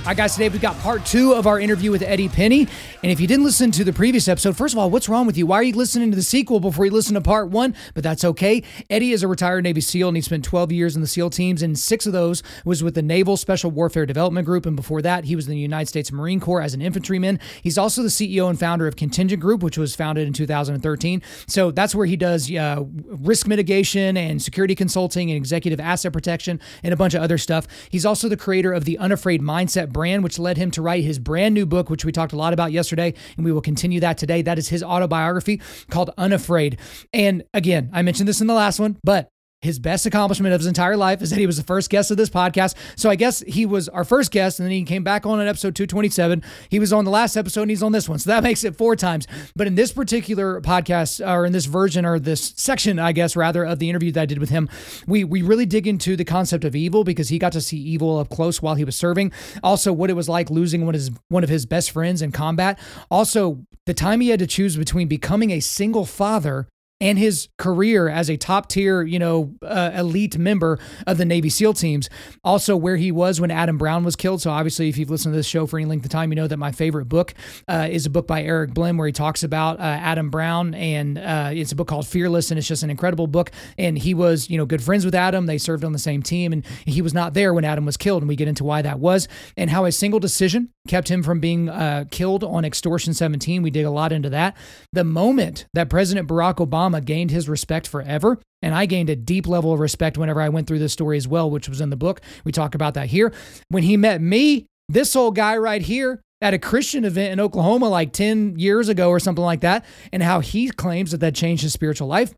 All right, guys, today we've got part two of our interview with Eddie Penney. And if you didn't listen to the previous episode, first of all, what's wrong with you? Why are you listening to the sequel before you listen to part one? But that's okay. Eddie is a retired Navy SEAL and he spent 12 years in the SEAL teams, and six of those was with the Naval Special Warfare Development Group. And before that, he was in the United States Marine Corps as an infantryman. He's also the CEO and founder of Contingent Group, which was founded in 2013. So that's where he does uh, risk mitigation and security consulting and executive asset protection and a bunch of other stuff. He's also the creator of the Unafraid Mindset brand, which led him to write his brand new book, which we talked a lot about yesterday, and we will continue that today. That is his autobiography called Unafraid. And again, I mentioned this in the last one, but his best accomplishment of his entire life is that he was the first guest of this podcast. So I guess he was our first guest, and then he came back on at episode 227. He was on the last episode, and he's on this one. So that makes it four times. But in this particular podcast, or in this version, or this section, I guess, rather, of the interview that I did with him, we, we really dig into the concept of evil because he got to see evil up close while he was serving. Also, what it was like losing one of his, one of his best friends in combat. Also, the time he had to choose between becoming a single father and his career as a top tier, you know, uh, elite member of the Navy SEAL teams. Also, where he was when Adam Brown was killed. So, obviously, if you've listened to this show for any length of time, you know that my favorite book uh, is a book by Eric Blehm where he talks about uh, Adam Brown, and uh, it's a book called Fearless, and it's just an incredible book. And he was, you know, good friends with Adam. They served on the same team, and he was not there when Adam was killed. And we get into why that was and how a single decision kept him from being uh, killed on Extortion 17. We dig a lot into that. The moment that President Barack Obama Obama gained his respect forever. And I gained a deep level of respect whenever I went through this story as well, which was in the book. We talk about that here. When he met me, this old guy right here, at a Christian event in Oklahoma like 10 years ago or something like that, and how he claims that that changed his spiritual life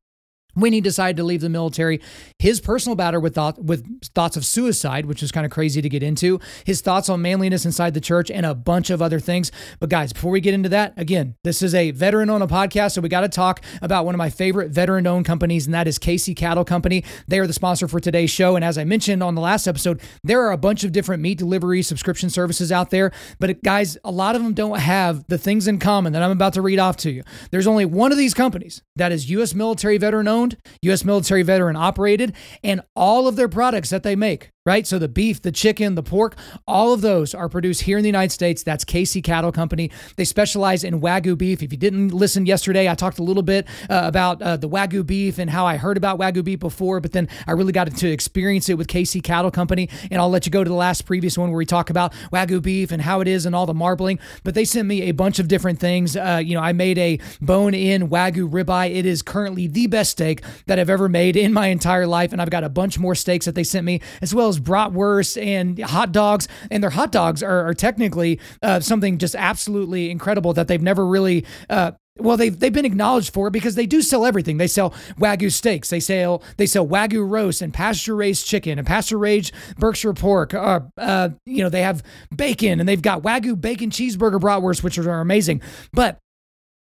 when he decided to leave the military, his personal battle with thought with thoughts of suicide, which is kind of crazy to get into, his thoughts on manliness inside the church, and a bunch of other things. But guys, before we get into that, again, this is a veteran on a podcast, so we got to talk about one of my favorite veteran-owned companies, and that is KC Cattle Company. They are the sponsor for today's show, and as I mentioned on the last episode, there are a bunch of different meat delivery subscription services out there. But guys, a lot of them don't have the things in common that I'm about to read off to you. There's only one of these companies that is U.S. military veteran owned U.S. military veteran operated, and all of their products that they make right? So the beef, the chicken, the pork, all of those are produced here in the United States. That's KC Cattle Company. They specialize in Wagyu beef. If you didn't listen yesterday, I talked a little bit uh, about uh, the Wagyu beef and how I heard about Wagyu beef before, but then I really got to experience it with KC Cattle Company. And I'll let you go to the last previous one where we talk about Wagyu beef and how it is and all the marbling. But they sent me a bunch of different things. Uh, you know, I made a bone in Wagyu ribeye. It is currently the best steak that I've ever made in my entire life. And I've got a bunch more steaks that they sent me, as well bratwurst and hot dogs. And their hot dogs are, are technically uh, something just absolutely incredible that they've never really. Uh, well, they've they've been acknowledged for it because they do sell everything. They sell wagyu steaks, they sell they sell wagyu roast and pasture raised chicken and pasture raised Berkshire pork. Uh, uh, you know they have bacon and they've got wagyu bacon cheeseburger bratwurst, which are amazing. But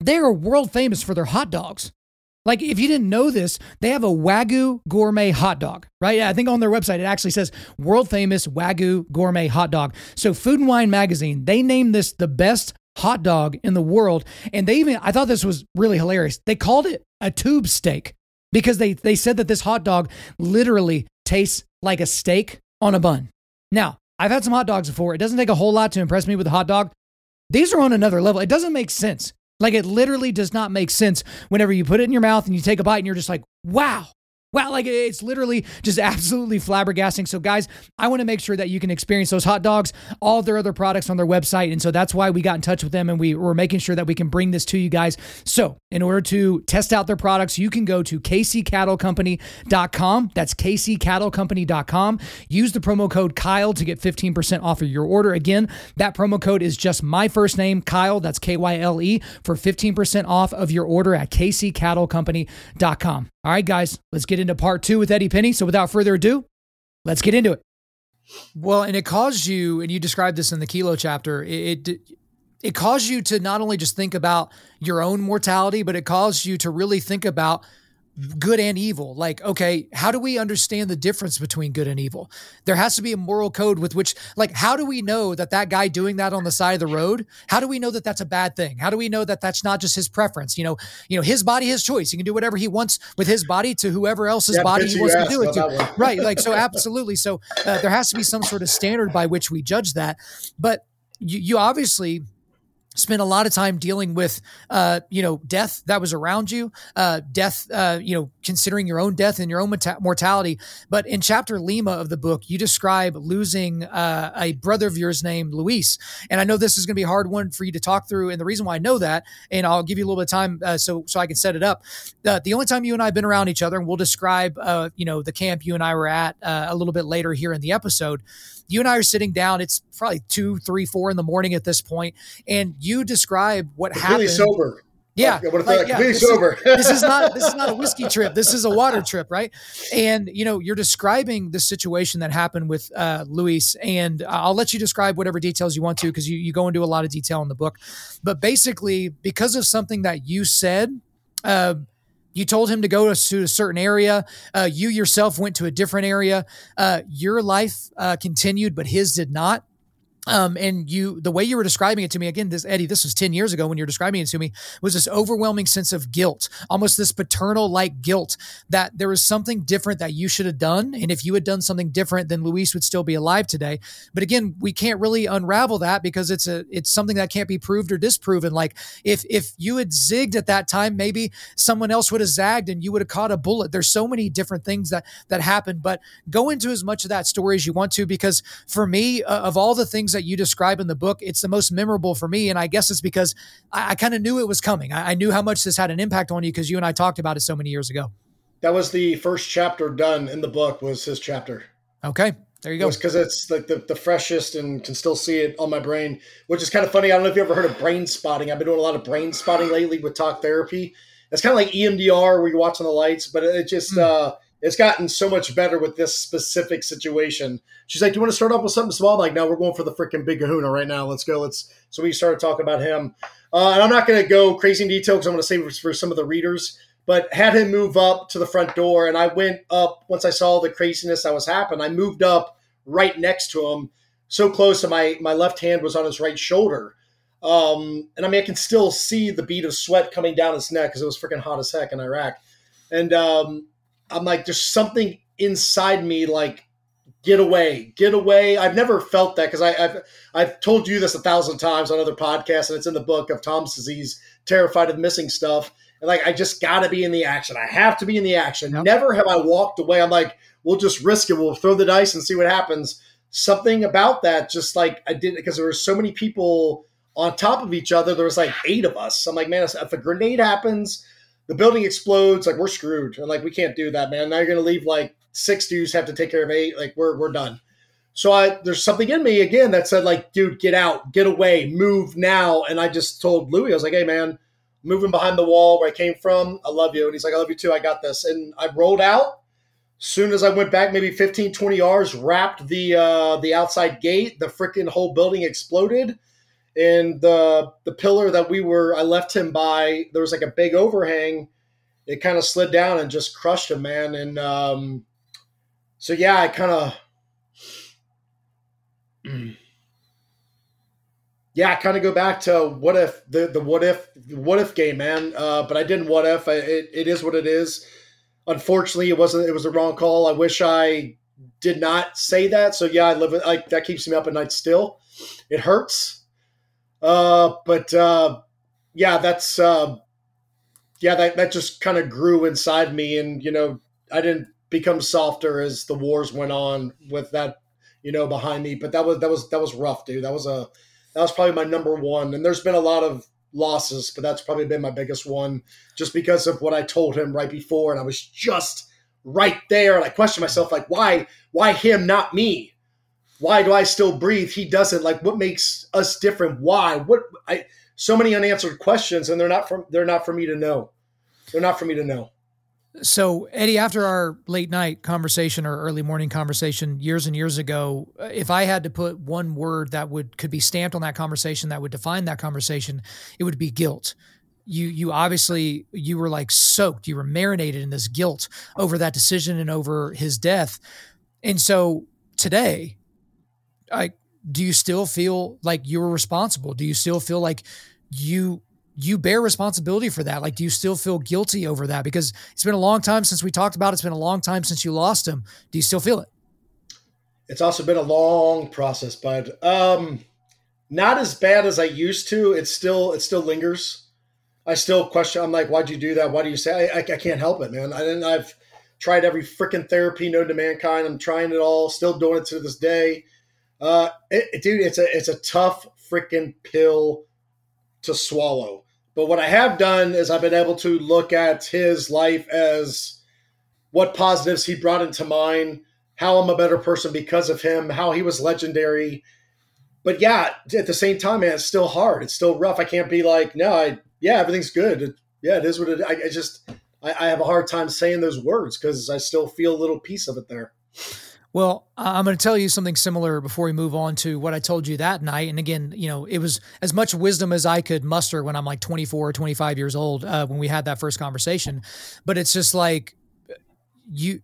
they are world famous for their hot dogs. Like, if you didn't know this, they have a Wagyu gourmet hot dog, right? Yeah, I think on their website it actually says world famous Wagyu gourmet hot dog. So, Food and Wine magazine, they named this the best hot dog in the world. And they even, I thought this was really hilarious. They called it a tube steak because they, they said that this hot dog literally tastes like a steak on a bun. Now, I've had some hot dogs before. It doesn't take a whole lot to impress me with a hot dog. These are on another level. It doesn't make sense. Like it literally does not make sense whenever you put it in your mouth and you take a bite and you're just like, wow, Wow, like it's literally just absolutely flabbergasting. So, guys, I want to make sure that you can experience those hot dogs, all their other products on their website. And so that's why we got in touch with them and we were making sure that we can bring this to you guys. So, in order to test out their products, you can go to kccattlecompany.com. That's kccattlecompany.com. Use the promo code Kyle to get 15% off of your order. Again, that promo code is just my first name, Kyle. That's K Y L E, for 15% off of your order at kccattlecompany.com. All right, guys, let's get into part two with Eddie Penney. So without further ado, let's get into it. Well, and it caused you, and you described this in the Kilo chapter. It, it it caused you to not only just think about your own mortality, but it caused you to really think about good and evil. Like, okay, how do we understand the difference between good and evil? There has to be a moral code with which, like, how do we know that that guy doing that on the side of the road? How do we know that that's a bad thing? How do we know that that's not just his preference? You know, you know, his body, his choice. He can do whatever he wants with his body to whoever else's yeah, body he wants to do it to. Right. Like, so absolutely. So uh, there has to be some sort of standard by which we judge that. But you, you obviously spent a lot of time dealing with uh, you know death that was around you uh, death uh, you know considering your own death and your own mortality. But in chapter lima of the book you describe losing uh, a brother of yours named luis. And i know this is going to be a hard one for you to talk through and the reason why i know that and i'll give you a little bit of time uh, so so i can set it up. Uh, the only time you and i have been around each other and we'll describe you know the camp you and i were at a little bit later here in the episode you and I are sitting down. It's probably two, three, four in the morning at this point, and you describe what happened. sober. Yeah, like, like, yeah this, sober. Is, this is not this is not a whiskey trip. This is a water trip, right? And you know, you're describing the situation that happened with uh, Luis, and I'll let you describe whatever details you want to because you you go into a lot of detail in the book. But basically, because of something that you said. Uh, you told him to go to a certain area. Uh, you yourself went to a different area. Uh, your life uh, continued, but his did not. Um, and you, the way you were describing it to me again, this Eddie, this was 10 years ago when you're describing it to me, was this overwhelming sense of guilt, almost this paternal like guilt that there was something different that you should have done. And if you had done something different, then Luis would still be alive today. But again, we can't really unravel that because it's a, it's something that can't be proved or disproven. Like if, if you had zigged at that time, maybe someone else would have zagged and you would have caught a bullet. There's so many different things that, that happen, but go into as much of that story as you want to, because for me, uh, of all the things that you describe in the book, it's the most memorable for me. And I guess it's because I, I kind of knew it was coming. I, I knew how much this had an impact on you because you and I talked about it so many years ago. That was the first chapter done in the book was his chapter. Okay. There you go. Because it's like the, the freshest and can still see it on my brain, which is kind of funny. I don't know if you ever heard of brain spotting. I've been doing a lot of brain spotting lately with talk therapy. It's kind of like EMDR where you're watching the lights, but it just, mm. uh, it's gotten so much better with this specific situation. She's like, "Do you want to start off with something small?" I'm like, no, we're going for the freaking big Kahuna right now. Let's go. Let's. So we started talking about him, uh, and I'm not going to go crazy in detail because I'm going to save it for some of the readers. But had him move up to the front door, and I went up once I saw the craziness that was happening. I moved up right next to him, so close to my my left hand was on his right shoulder. Um, and I mean, I can still see the bead of sweat coming down his neck because it was freaking hot as heck in Iraq. And um, I'm like, there's something inside me like, get away, get away. I've never felt that because I've I've told you this a thousand times on other podcasts, and it's in the book of Tom's disease, terrified of missing stuff. And like, I just got to be in the action. I have to be in the action. Yep. Never have I walked away. I'm like, we'll just risk it. We'll throw the dice and see what happens. Something about that, just like I did, because there were so many people on top of each other. There was like eight of us. I'm like, man, if a grenade happens, the building explodes, like we're screwed, and like we can't do that, man. Now you're gonna leave like six dudes have to take care of eight, like we're we're done. So I there's something in me again that said like, dude, get out, get away, move now. And I just told Louis, I was like, hey man, moving behind the wall where I came from. I love you. And he's like, I love you too. I got this. And I rolled out. Soon as I went back, maybe 15, 20 yards, wrapped the uh, the outside gate, the freaking whole building exploded and the the pillar that we were I left him by there was like a big overhang. It kind of slid down and just crushed him man. And um so yeah I kind of yeah I kind of go back to what if the the what if what if game man. Uh but I didn't what if. I, it, it is what it is. Unfortunately it wasn't it was the wrong call. I wish I did not say that. So yeah I live like that keeps me up at night still. It hurts uh, but uh, yeah, that's uh, yeah, that that just kind of grew inside me, and you know, I didn't become softer as the wars went on with that, you know, behind me. But that was that was that was rough, dude. That was a that was probably my number one. And there's been a lot of losses, but that's probably been my biggest one, just because of what I told him right before, and I was just right there, and I questioned myself, like, why, why him, not me? Why do I still breathe? He doesn't. Like, what makes us different? Why? What? I so many unanswered questions, and they're not from they're not for me to know. They're not for me to know. So, Eddie, after our late night conversation or early morning conversation years and years ago, uh, if I had to put one word that would could be stamped on that conversation that would define that conversation, it would be guilt. You you obviously you were like soaked, you were marinated in this guilt over that decision and over his death. And so today, I do you still feel like you were responsible? Do you still feel like you you bear responsibility for that. Like, do you still feel guilty over that? Because it's been a long time since we talked about it. It's been a long time since you lost him. Do you still feel it? It's also been a long process, bud. Um, not as bad as I used to. It still it still lingers. I still question. I'm like, why'd you do that? Why do you say? I, I, I can't help it, man. I, I've tried every freaking therapy known to mankind. I'm trying it all. Still doing it to this day. Uh, it, dude, it's a it's a tough freaking pill to swallow. But what I have done is I've been able to look at his life as what positives he brought into mine, how I'm a better person because of him, how he was legendary. But yeah, at the same time, man, it's still hard. It's still rough. I can't be like, no, I yeah, everything's good. It, yeah, it is what it. I, I just I, I have a hard time saying those words because I still feel a little piece of it there. Well, I'm going to tell you something similar before we move on to what I told you that night. And again, you know, it was as much wisdom as I could muster when I'm like 24 or 25 years old uh, when we had that first conversation. But it's just like you,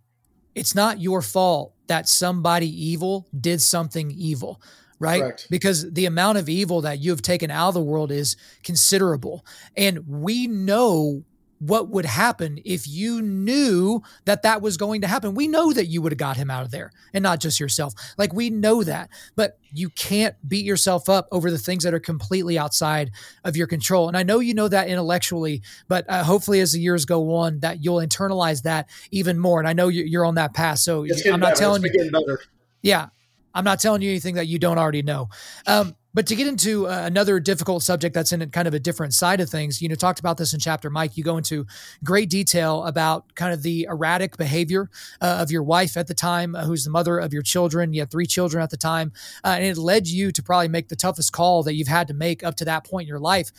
it's not your fault that somebody evil did something evil right? Correct. Because the amount of evil that you have taken out of the world is considerable. And we know what would happen if you knew that that was going to happen. We know that you would have got him out of there and not just yourself. Like we know that, but you can't beat yourself up over the things that are completely outside of your control. And I know you know that intellectually, but uh, hopefully as the years go on, that you'll internalize that even more. And I know you're on that path. So I'm not better. telling you. Yeah, I'm not telling you anything that you don't already know. Um, but to get into uh, another difficult subject that's in kind of a different side of things, you know, talked about this in chapter, Mike. You go into great detail about kind of the erratic behavior uh, of your wife at the time, uh, who's the mother of your children. You had three children at the time, uh, and it led you to probably make the toughest call that you've had to make up to that point in your life.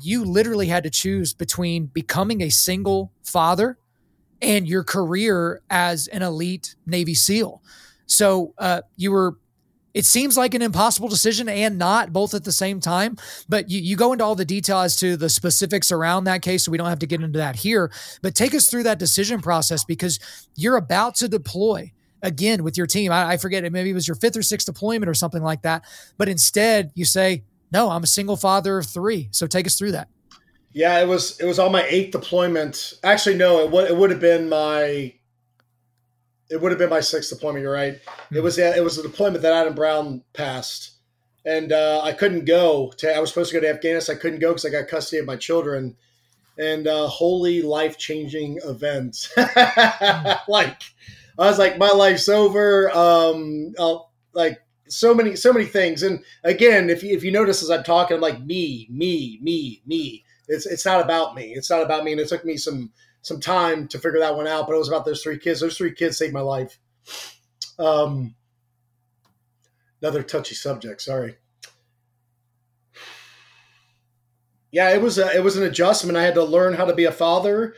You literally had to choose between becoming a single father and your career as an elite Navy SEAL. So uh, you were it seems like an impossible decision and not both at the same time. But you, you go into all the detail as to the specifics around that case, so we don't have to get into that here. But take us through that decision process because you're about to deploy again with your team. I, I forget it, maybe it was your fifth or sixth deployment or something like that. But instead, you say, No, I'm a single father of three. So take us through that. Yeah, it was it was on my eighth deployment. Actually, no, it it would have been my it would have been my sixth deployment. You're right. It was it was a deployment that Adam Brown passed, and uh, I couldn't go. To, I was supposed to go to Afghanistan. I couldn't go because I got custody of my children, and uh, holy life changing event. like I was like, my life's over. Um, I'll, like so many so many things. And again, if you, if you notice as I'm talking, I'm like me, me, me, me. It's it's not about me. It's not about me. And it took me some some time to figure that one out. But it was about those three kids. Those three kids saved my life. Um, another touchy subject. Sorry. Yeah, it was a, it was an adjustment. I had to learn how to be a father.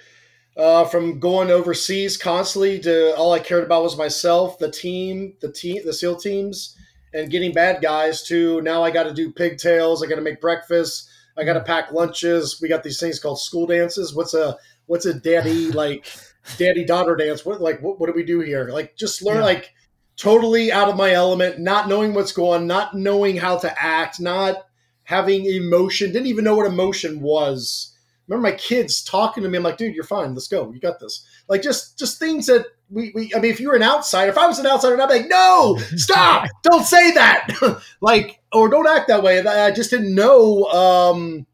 Uh, from going overseas constantly to all I cared about was myself, the team, the team, the SEAL teams, and getting bad guys. To now I got to do pigtails. I got to make breakfast. I got to pack lunches. We got these things called school dances. What's a what's a daddy like daddy daughter dance? What like what, what do we do here? Like just learn yeah. like totally out of my element, not knowing what's going, not knowing how to act, not having emotion, didn't even know what emotion was. Remember my kids talking to me. I'm like, dude, you're fine. Let's go. You got this. Like just just things that we, we I mean, if you were an outsider, if I was an outsider, I'd be like, no, stop, don't say that. like, or don't act that way. I just didn't know um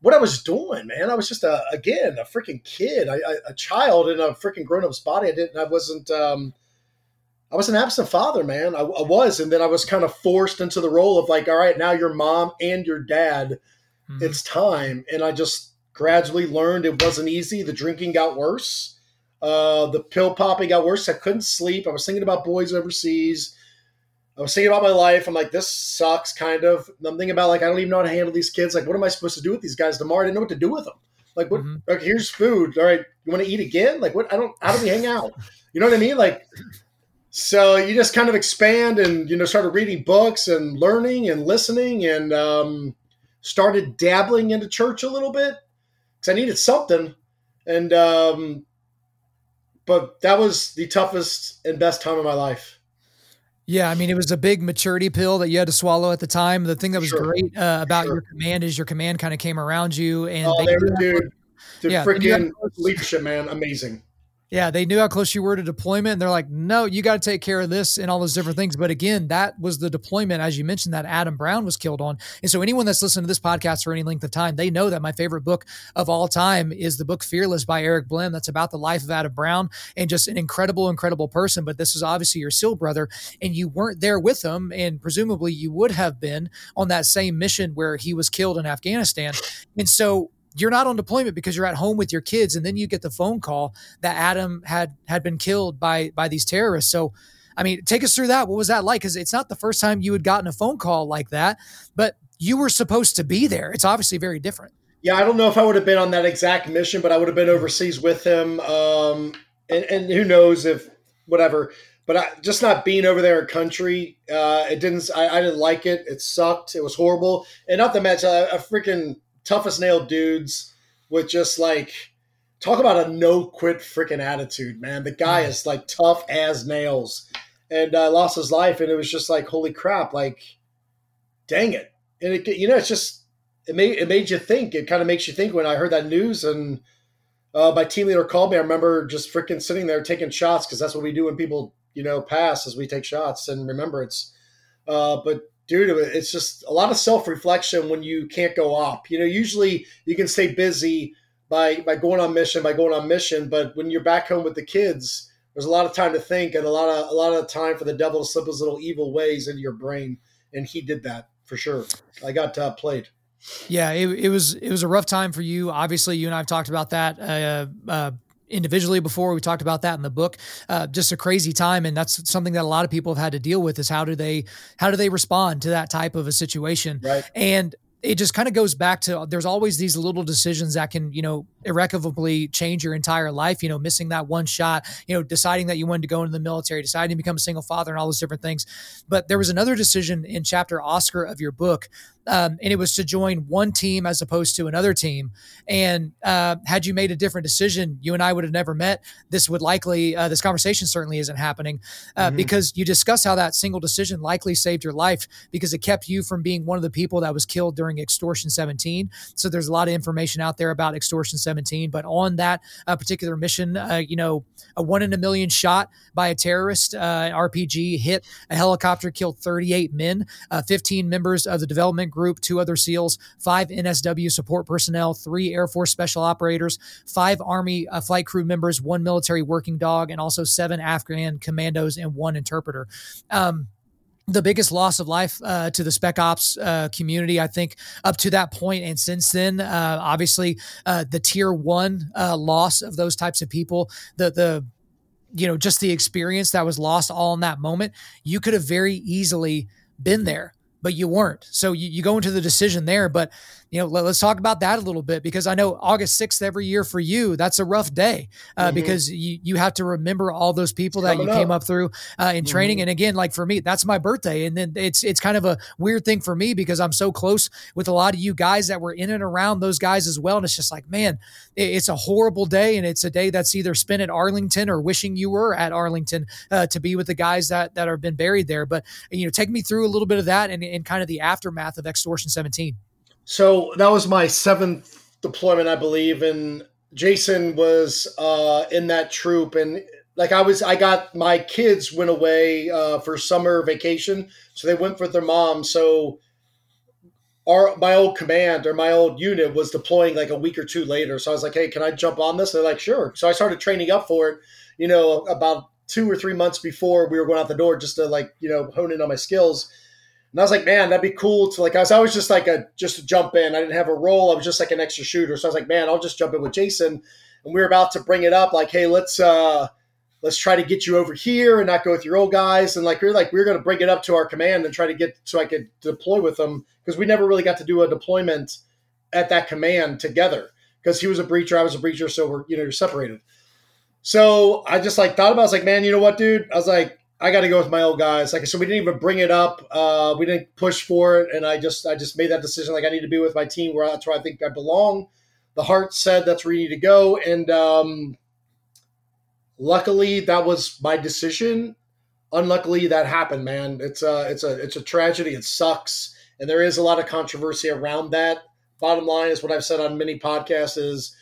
what I was doing, man. I was just a again a freaking kid, I, I, a child in a freaking grown up's body. I didn't. I wasn't. Um, I was an absent father, man. I, I, was, and then I was kind of forced into the role of like, all right, now your mom and your dad. Mm-hmm. It's time, and I just gradually learned it wasn't easy. The drinking got worse. Uh, the pill popping got worse. I couldn't sleep. I was thinking about boys overseas. I was thinking about my life. I'm like, this sucks, kind of. I'm thinking about like, I don't even know how to handle these kids. Like, what am I supposed to do with these guys tomorrow? I didn't know what to do with them. Like, what? Mm-hmm. Like, here's food. All right, you You want to eat again? Like what? I don't. How do we hang out? You know what I mean? Like so you just kind of expand and you know started reading books and learning and listening and um, started dabbling into church a little bit because I needed something and um, but that was the toughest and best time of my life. Yeah, I mean, it was a big maturity pill that you had to swallow at the time. The thing that was sure. great uh, about sure. your command is your command kind of came around you, and oh, they, dude, the yeah, freaking leadership, man, amazing. Yeah, they knew how close you were to deployment. And they're like, no, you got to take care of this and all those different things. But again, that was the deployment, as you mentioned, that Adam Brown was killed on. And so anyone that's listened to this podcast for any length of time, they know that my favorite book of all time is the book Fearless by Eric Blehm. That's about the life of Adam Brown and just an incredible, incredible person. But this is obviously your SEAL brother, and you weren't there with him. And presumably you would have been on that same mission where he was killed in Afghanistan. And so you're not on deployment because you're at home with your kids and then you get the phone call that Adam had had been killed by by these terrorists. So I mean, take us through that. What was that like? Because it's not the first time you had gotten a phone call like that, but you were supposed to be there. It's obviously very different. Yeah, I don't know if I would have been on that exact mission, but I would have been overseas with him. Um, and, and who knows if whatever. But I, just not being over there in country, uh, it didn't. I, I, didn't like it. It sucked. It was horrible. And not to mention, a, a freaking toughest nail dudes with just like talk about a no quit freaking attitude, man. The guy is like tough as nails and uh, lost his life. And it was just like, holy crap, like, dang it. And it, you know, it's just, it made, it made you think. It kind of makes you think when I heard that news and uh, my team leader called me. I remember just freaking sitting there taking shots because that's what we do when people, you know, pass as we take shots and remembrance. Uh, but dude, it's just a lot of self reflection when you can't go up. You know, usually you can stay busy by by going on mission, by going on mission, but when you're back home with the kids, there's a lot of time to think and a lot of a lot of time for the devil to slip his little evil ways into your brain, and he did that for sure. I got uh, played. Yeah, it, it was it was a rough time for you. Obviously, you and I've talked about that. Uh, uh, individually before. We talked about that in the book. Uh, just a crazy time, and that's something that a lot of people have had to deal with. Is how do they how do they respond to that type of a situation? Right. And it just kind of goes back to there's always these little decisions that can you know irrevocably change your entire life you know missing that one shot you know deciding that you wanted to go into the military deciding to become a single father and all those different things but there was another decision in chapter oscar of your book um, and it was to join one team as opposed to another team. And uh, had you made a different decision, you and I would have never met. This would likely, uh, this conversation certainly isn't happening uh, mm-hmm. because you discuss how that single decision likely saved your life because it kept you from being one of the people that was killed during Extortion 17. So there's a lot of information out there about Extortion 17. But on that uh, particular mission, uh, you know, a one in a million shot by a terrorist uh, RPG hit a helicopter, killed 38 men, 15 members of the development Group, two other SEALs, five NSW support personnel, three Air Force special operators, five Army uh, flight crew members, one military working dog, and also seven Afghan commandos and one interpreter. Um, the biggest loss of life uh, to the spec ops uh, community, I think, up to that point, and since then, uh, obviously, uh, the tier one uh, loss of those types of people, the the you know just the experience that was lost all in that moment, you could have very easily been there but you weren't. So you, you go into the decision there. But you know, let, us talk about that a little bit because I know August 6th every year for you, that's a rough day uh, mm-hmm. because you, you have to remember all those people that you up. came up through uh, in mm-hmm. training. And again, like for me, that's my birthday. And then it's, it's kind of a weird thing for me because I'm so close with a lot of you guys that were in and around those guys as well. And it's just like, man, it, it's a horrible day. And it's a day that's either spent at Arlington or wishing you were at Arlington uh, to be with the guys that, that have been buried there. But, you know, take me through a little bit of that and, and kind of the aftermath of Extortion 17. So that was my seventh deployment, I believe, and Jason was uh, in that troop, and like I was, I got my kids went away uh, for summer vacation, so they went with their mom. So our my old command or my old unit was deploying like a week or two later. So I was like, hey, can I jump on this? And they're like, sure. So I started training up for it. You know, about two or three months before we were going out the door, just to like you know hone in on my skills. And I was like, man, that'd be cool to like. I was always just like a just to jump in. I didn't have a role. I was just like an extra shooter. So I was like, man, I'll just jump in with Jason. And we were about to bring it up, like, hey, let's uh let's try to get you over here and not go with your old guys. And like we are like we are going to bring it up to our command and try to get so I could deploy with them because we never really got to do a deployment at that command together because he was a breacher, I was a breacher, so we're you know you're separated. So I just like thought about. It. I was like, man, you know what, dude? I was like, I got to go with my old guys. Like, so we didn't even bring it up. Uh, we didn't push for it, and I just I just made that decision. Like, I need to be with my team where that's where I think I belong. The heart said that's where you need to go, and um, luckily that was my decision. Unluckily, that happened, man. It's a it's a it's a tragedy. It sucks, and there is a lot of controversy around that. Bottom line is what I've said on many podcasts is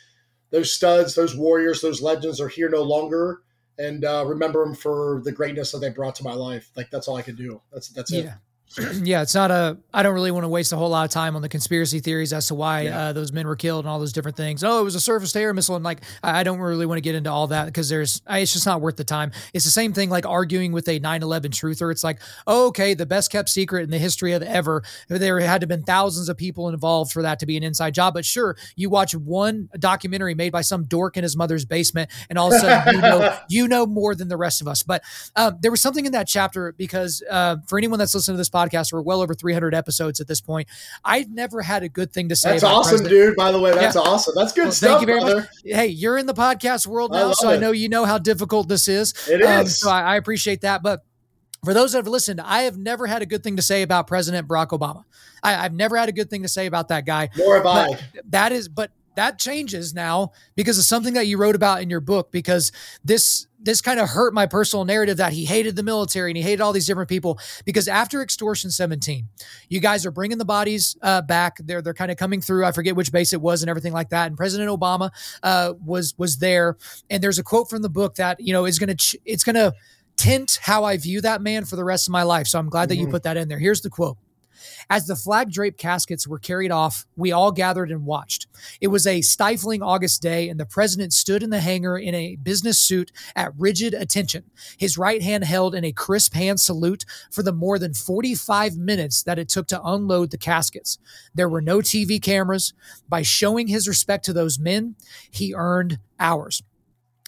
those studs, those warriors, those legends are here no longer and uh, remember them for the greatness that they brought to my life. Like that's all I can do. That's that's yeah. it. yeah, it's not a. I don't really want to waste a whole lot of time on the conspiracy theories as to why yeah. uh, those men were killed and all those different things. Oh, it was a surface to air missile, and like I don't really want to get into all that because there's. I, it's just not worth the time. It's the same thing like arguing with a 9/11 truther. It's like, oh, okay, the best kept secret in the history of ever. There had to have been thousands of people involved for that to be an inside job. But sure, you watch one documentary made by some dork in his mother's basement, and all of a sudden you know you know more than the rest of us. But um, there was something in that chapter because uh, for anyone that's listening to this podcast, we're well over 300 episodes at this point. I've never had a good thing to say. That's awesome, President. dude. By the way, that's yeah. awesome. That's good well, stuff. Thank you very brother. much. Hey, you're in the podcast world now, I so it. I know you know how difficult this is. It um, is. So I, I appreciate that. But for those that have listened, I have never had a good thing to say about President Barack Obama. I, have never had a good thing to say about that guy. Nor have I. That is, but that changes now because of something that you wrote about in your book because this this kind of hurt my personal narrative that he hated the military and he hated all these different people because after extortion 17 you guys are bringing the bodies uh, back. They're they're kind of coming through. I forget which base it was and everything like that. And president obama uh, was was there. And there's a quote from the book that you know is going to ch- it's going to tint how i view that man for the rest of my life. So i'm glad mm-hmm. that you mm-hmm. put that in there. Here's the quote as the flag draped caskets were carried off, we all gathered and watched. It was a stifling August day, and the president stood in the hangar in a business suit at rigid attention, his right hand held in a crisp hand salute for the more than 45 minutes that it took to unload the caskets. There were no TV cameras. By showing his respect to those men, he earned ours.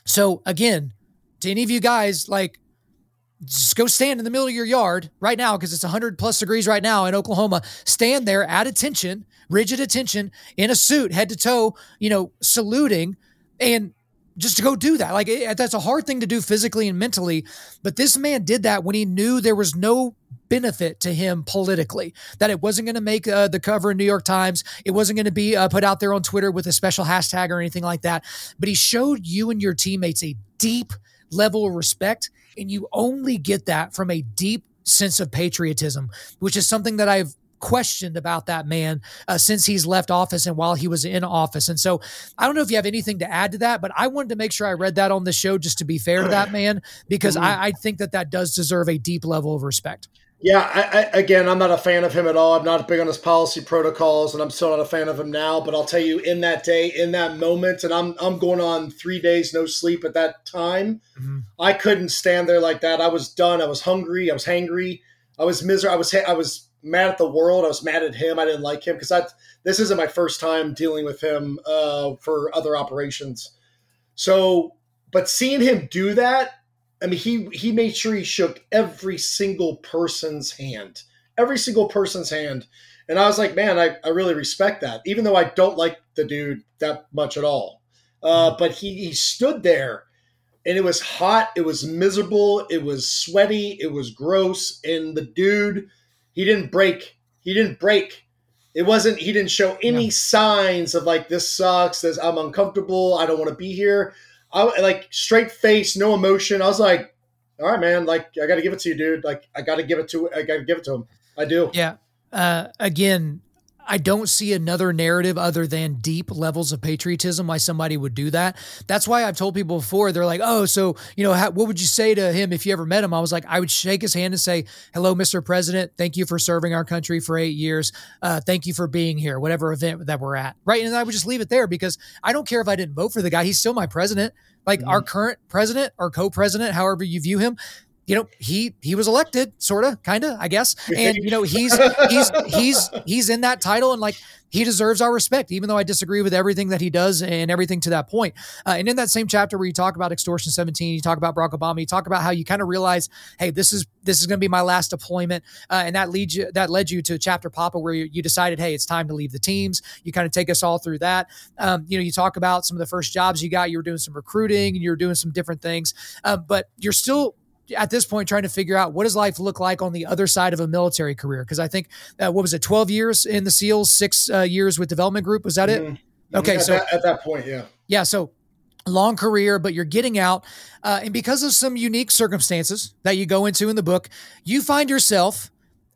So, again, to any of you guys, like, just go stand in the middle of your yard right now because it's 100 plus degrees right now in Oklahoma. Stand there at attention, rigid attention, in a suit, head to toe, you know, saluting, and just to go do that. Like it, that's a hard thing to do physically and mentally. But this man did that when he knew there was no benefit to him politically, that it wasn't going to make uh, the cover in New York Times. It wasn't going to be uh, put out there on Twitter with a special hashtag or anything like that. But he showed you and your teammates a deep level of respect and you only get that from a deep sense of patriotism, which is something that I've questioned about that man uh, since he's left office and while he was in office. And so I don't know if you have anything to add to that, but I wanted to make sure I read that on the show just to be fair to that man because mm-hmm. I, I think that that does deserve a deep level of respect. Yeah, I, I, again, I'm not a fan of him at all. I'm not big on his policy protocols, and I'm still not a fan of him now. But I'll tell you, in that day, in that moment, and I'm I'm going on three days no sleep at that time. Mm-hmm. I couldn't stand there like that. I was done. I was hungry. I was hangry. I was miserable. I was I was mad at the world. I was mad at him. I didn't like him because I this isn't my first time dealing with him uh, for other operations. So, but seeing him do that I mean, he he made sure he shook every single person's hand, every single person's hand, and I was like, man, I, I really respect that, even though I don't like the dude that much at all. Uh, but he he stood there, and it was hot, it was miserable, it was sweaty, it was gross, and the dude, he didn't break, he didn't break. It wasn't. He didn't show any yeah. signs of like this sucks. This I'm uncomfortable. I don't want to be here. I like straight face, no emotion. I was like, all right, man, like I got to give it to you, dude. Like I got to give it to, I got to give it to him. I do. Yeah. Uh, again, I don't see another narrative other than deep levels of patriotism why somebody would do that. That's why I've told people before, they're like, oh, so, you know, how, what would you say to him if you ever met him? I was like, I would shake his hand and say, hello, Mr. President. Thank you for serving our country for eight years. Uh, thank you for being here, whatever event that we're at. Right. And I would just leave it there because I don't care if I didn't vote for the guy. He's still my president. Like mm-hmm. our current president or co president, however you view him, you know he he was elected sort of kind of i guess. And you know he's he's he's he's in that title and like he deserves our respect even though i disagree with everything that he does and everything to that point. Uh, and in that same chapter where you talk about extortion 17 you talk about barack obama you talk about how you kind of realize hey this is this is going to be my last deployment uh, and that leads you that led you to chapter papa where you, you, decided hey it's time to leave the teams. You kind of take us all through that. Um, you know you talk about some of the first jobs you got you were doing some recruiting and you were doing some different things. Uh, but you're still at this point trying to figure out what does life look like on the other side of a military career because i think uh, what was it 12 years in the seals six uh, years with development group was that mm-hmm. it okay at so that, at that point yeah yeah so long career but you're getting out uh, and because of some unique circumstances that you go into in the book you find yourself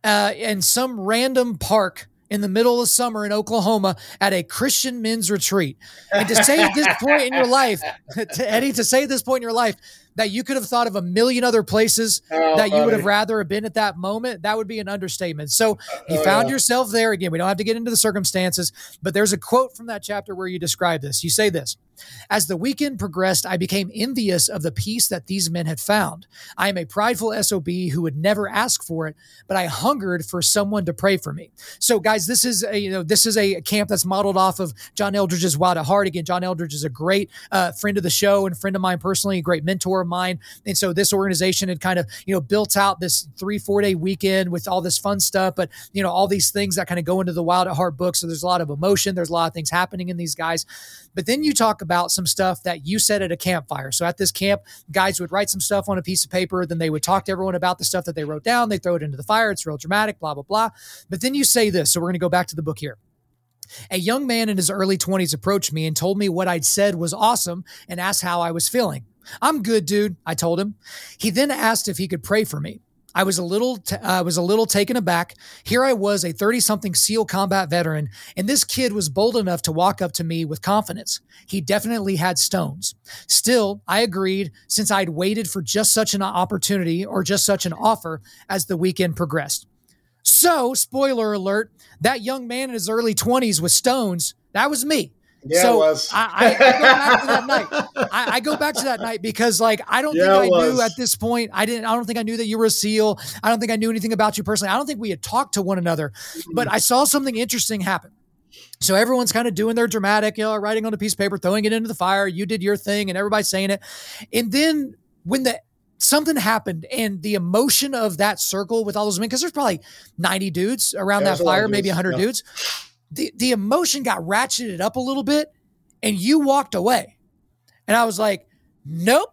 uh, in some random park in the middle of summer in Oklahoma at a Christian men's retreat. And to say at this point in your life, to Eddie, to say at this point in your life that you could have thought of a million other places oh, that you would have rather have been at that moment, that would be an understatement. So you uh, found yourself there again. We don't have to get into the circumstances, but there's a quote from that chapter where you describe this. You say this As the weekend progressed, I became envious of the peace that these men had found. I am a prideful SOB who would never ask for it, but I hungered for someone to pray for me. So, guys, this is a, you know, this is a camp that's modeled off of John Eldredge's Wild at Heart. Again, John Eldredge is a great uh, friend of the show and friend of mine personally, a great mentor of mine. And so this organization had kind of, you know, built out this three, four day weekend with all this fun stuff, but, you know, all these things that kind of go into the Wild at Heart book. So there's a lot of emotion. There's a lot of things happening in these guys. But then you talk about some stuff that you said at a campfire. So at this camp, guys would write some stuff on a piece of paper. Then they would talk to everyone about the stuff that they wrote down. They throw it into the fire. It's real dramatic, blah, blah, blah. But then you say this. So we're going to go back to the book here. A young man in his early 20s approached me and told me what I'd said was awesome and asked how I was feeling. I'm good, dude, I told him. He then asked if he could pray for me. I was a little t- I was a little taken aback. Here I was, a 30-something SEAL combat veteran, and this kid was bold enough to walk up to me with confidence. He definitely had stones. Still, I agreed since I'd waited for just such an opportunity or just such an offer as the weekend progressed. So, spoiler alert, that young man in his early 20s with stones, that was me. Yeah, so I, I, I, go back to that night. I, I, go back to that night because, like, I don't yeah, think I knew at this point. I didn't. I don't think I knew that you were a SEAL. I don't think I knew anything about you personally. I don't think we had talked to one another. Mm-hmm. But I saw something interesting happen. So everyone's kind of doing their dramatic, you know, writing on a piece of paper, throwing it into the fire. You did your thing, and everybody's saying it. And then when the something happened and the emotion of that circle with all those men because there's probably 90 dudes around yeah, that fire maybe 100 yeah. dudes the, the emotion got ratcheted up a little bit and you walked away. And i was like nope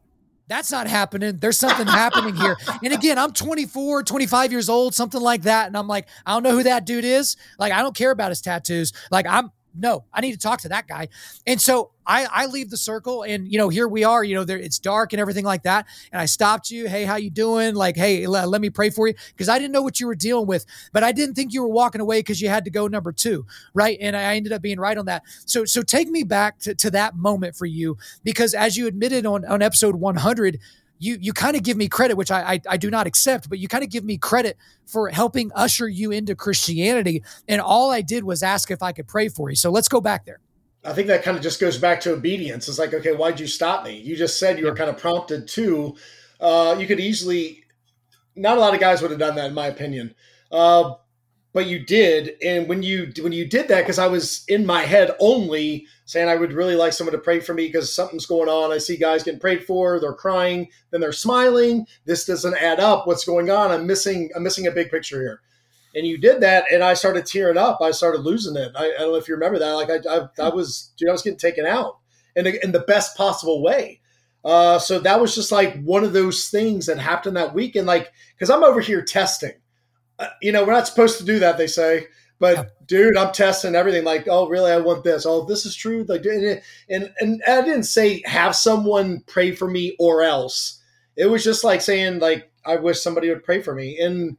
that's not happening. There's something happening here. And again i'm 24 25 years old something like that. And i'm like i don't know who that dude is. Like i don't care about his tattoos. Like i'm no, I need to talk to that guy. And so I, I leave the circle and, you know, here we are, you know, there, it's dark and everything like that. And I stopped you. Hey, how you doing? Like, hey, let, let me pray for you. Cause I didn't know what you were dealing with, but I didn't think you were walking away because you had to go number two. Right. And I ended up being right on that. So, so take me back to, to that moment for you, because as you admitted on, on episode 100, you you kind of give me credit, which I, I, I do not accept, but you kind of give me credit for helping usher you into Christianity. And all I did was ask if I could pray for you. So let's go back there. I think that kind of just goes back to obedience. It's like, okay, why'd you stop me? You just said you were kind of prompted to. Uh, you could easily, not a lot of guys would have done that, in my opinion. Uh, but you did and when you when you did that because i was in my head only saying i would really like someone to pray for me because something's going on. I see guys getting prayed for they're crying then they're smiling. This doesn't add up. What's going on? I'm missing i'm missing a big picture here. And you did that and i started tearing up. I started losing it. I, I don't know if you remember that. Like i i, I was dude, i was getting taken out in, the, in the best possible way. Uh, so that was just like one of those things that happened that weekend like because i'm over here testing you know, we're not supposed to do that, they say. But yeah. dude, I'm testing everything. Like, oh, really? I want this. Oh, this is true. Like, and, and and I didn't say have someone pray for me or else. It was just like saying like I wish somebody would pray for me. And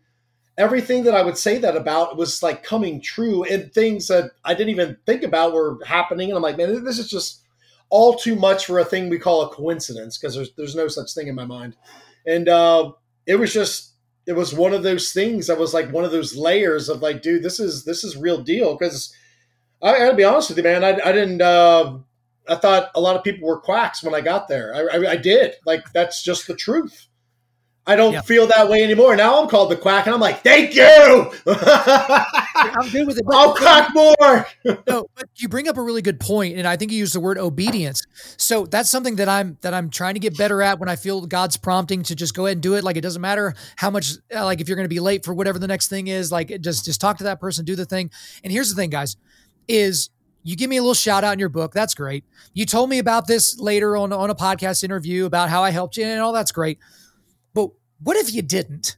everything that I would say that about was like coming true, and things that I didn't even think about were happening. And I'm like, man, this is just all too much for a thing we call a coincidence because there's there's no such thing in my mind. And uh, it was just it was one of those things that was like one of those layers of like, dude, this is this is real deal. Because I, I, gotta be honest with you, man, I, I didn't. Uh, I thought a lot of people were quacks when I got there. I, I, I, did. Like that's just the truth. I don't yep. feel that way anymore. Now I'm called the quack, and I'm like, thank you. I'm good with it. I'll quack more. no, but you bring up a really good point, and I think you use the word obedience. So that's something that I'm that I'm trying to get better at when I feel God's prompting to just go ahead and do it. Like it doesn't matter how much, uh, like if you're going to be late for whatever the next thing is, like just just talk to that person, do the thing. And here's the thing, guys, is you give me a little shout out in your book. That's great. You told me about this later on on a podcast interview about how I helped you, and all that's great. What if you didn't?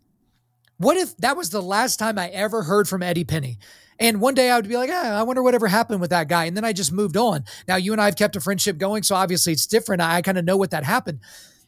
What if that was the last time I ever heard from Eddie Penney? And one day I would be like, ah, I wonder whatever happened with that guy. And then I just moved on. Now, you and I have kept a friendship going. So obviously it's different. I, I kind of know what that happened.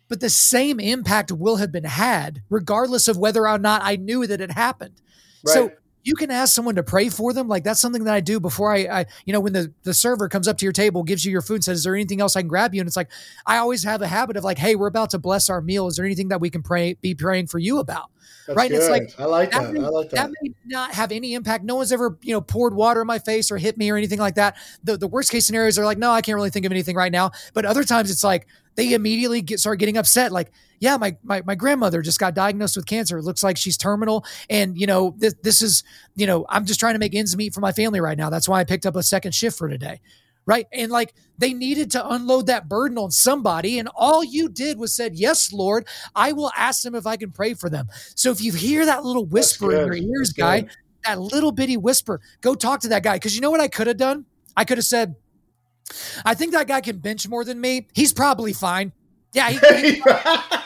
But the same impact will have been had, regardless of whether or not I knew that it happened. Right. So you can ask someone to pray for them. Like that's something that I do before I, I, you know, when the, the server comes up to your table, gives you your food, says, is there anything else I can grab you? And it's like, I always have a habit of like, Hey, we're about to bless our meal. Is there anything that we can pray, be praying for you about? That's right. it's like, I like that. that. May, I like that. That may not have any impact. No one's ever, you know, poured water in my face or hit me or anything like that. The, the worst case scenarios are like, no, I can't really think of anything right now. But other times it's like, they immediately get start getting upset. Like, yeah, my, my, my grandmother just got diagnosed with cancer. It looks like she's terminal. And, you know, this, this is, you know, I'm just trying to make ends meet for my family right now. That's why I picked up a second shift for today. Right. And like they needed to unload that burden on somebody. And all you did was said, Yes, Lord, I will ask them if I can pray for them. So if you hear that little whisper in your ears, guy, that little bitty whisper, go talk to that guy. Cause you know what I could have done? I could have said, I think that guy can bench more than me. He's probably fine. Yeah, he, he,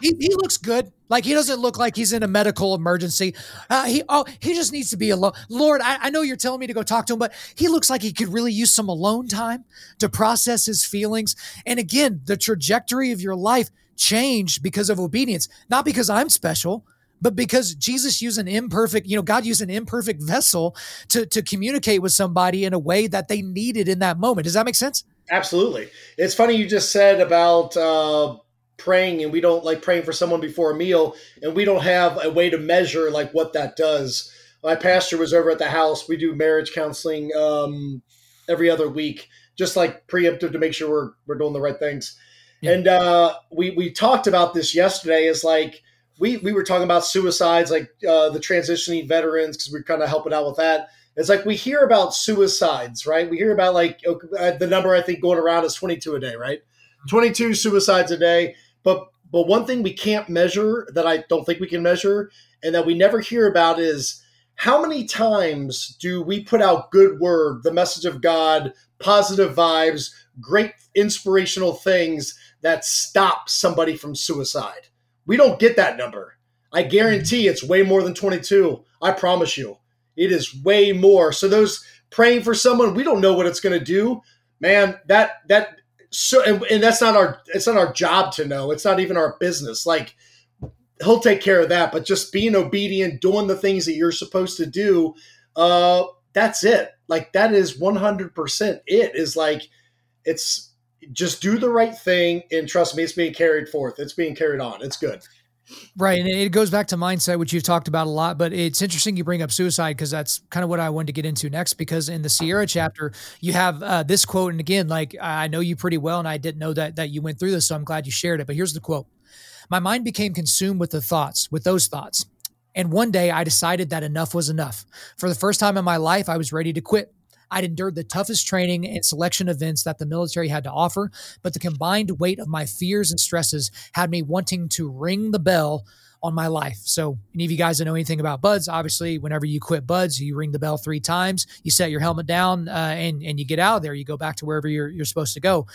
he, he, looks good. Like he doesn't look like he's in a medical emergency. Uh, he oh he just needs to be alone. Lord, I, I know you're telling me to go talk to him, but he looks like he could really use some alone time to process his feelings. And again, the trajectory of your life changed because of obedience, not because I'm special, but because Jesus used an imperfect, you know, God used an imperfect vessel to to communicate with somebody in a way that they needed in that moment. Does that make sense? Absolutely. It's funny you just said about uh, praying, and we don't like praying for someone before a meal, and we don't have a way to measure like what that does. My pastor was over at the house. We do marriage counseling um, every other week, just like preemptive to make sure we're we're doing the right things. Yeah. And uh, we we talked about this yesterday. Is like we we were talking about suicides, like uh, the transitioning veterans, because we're kind of helping out with that. It's like we hear about suicides, right? We hear about like uh, the number I think going around is 22 a day, right? 22 suicides a day. But but one thing we can't measure that I don't think we can measure and that we never hear about is how many times do we put out good word, the message of God, positive vibes, great inspirational things that stop somebody from suicide? We don't get that number. I guarantee it's way more than 22. I promise you. It is way more. So those praying for someone, we don't know what it's going to do. Man, that that so and, and that's not our it's not our job to know. It's not even our business. Like he'll take care of that, but just being obedient, doing the things that you're supposed to do, uh that's it. Like that is 100% it is like it's just do the right thing and trust me, it's being carried forth. It's being carried on. It's good. Right. And it goes back to mindset, which you've talked about a lot, but it's interesting you bring up suicide because that's kind of what I wanted to get into next. Because in the Sierra chapter, you have uh, this quote. And again, like I know you pretty well, and I didn't know that, that you went through this. So I'm glad you shared it. But here's the quote My mind became consumed with the thoughts, with those thoughts. And one day I decided that enough was enough. For the first time in my life, I was ready to quit. I'd endured the toughest training and selection events that the military had to offer, but the combined weight of my fears and stresses had me wanting to ring the bell on my life. So, any of you guys that know anything about BUD/S, obviously, whenever you quit BUD/S, you ring the bell three times, you set your helmet down, uh, and and you get out of there. You go back to wherever you're you're supposed to go.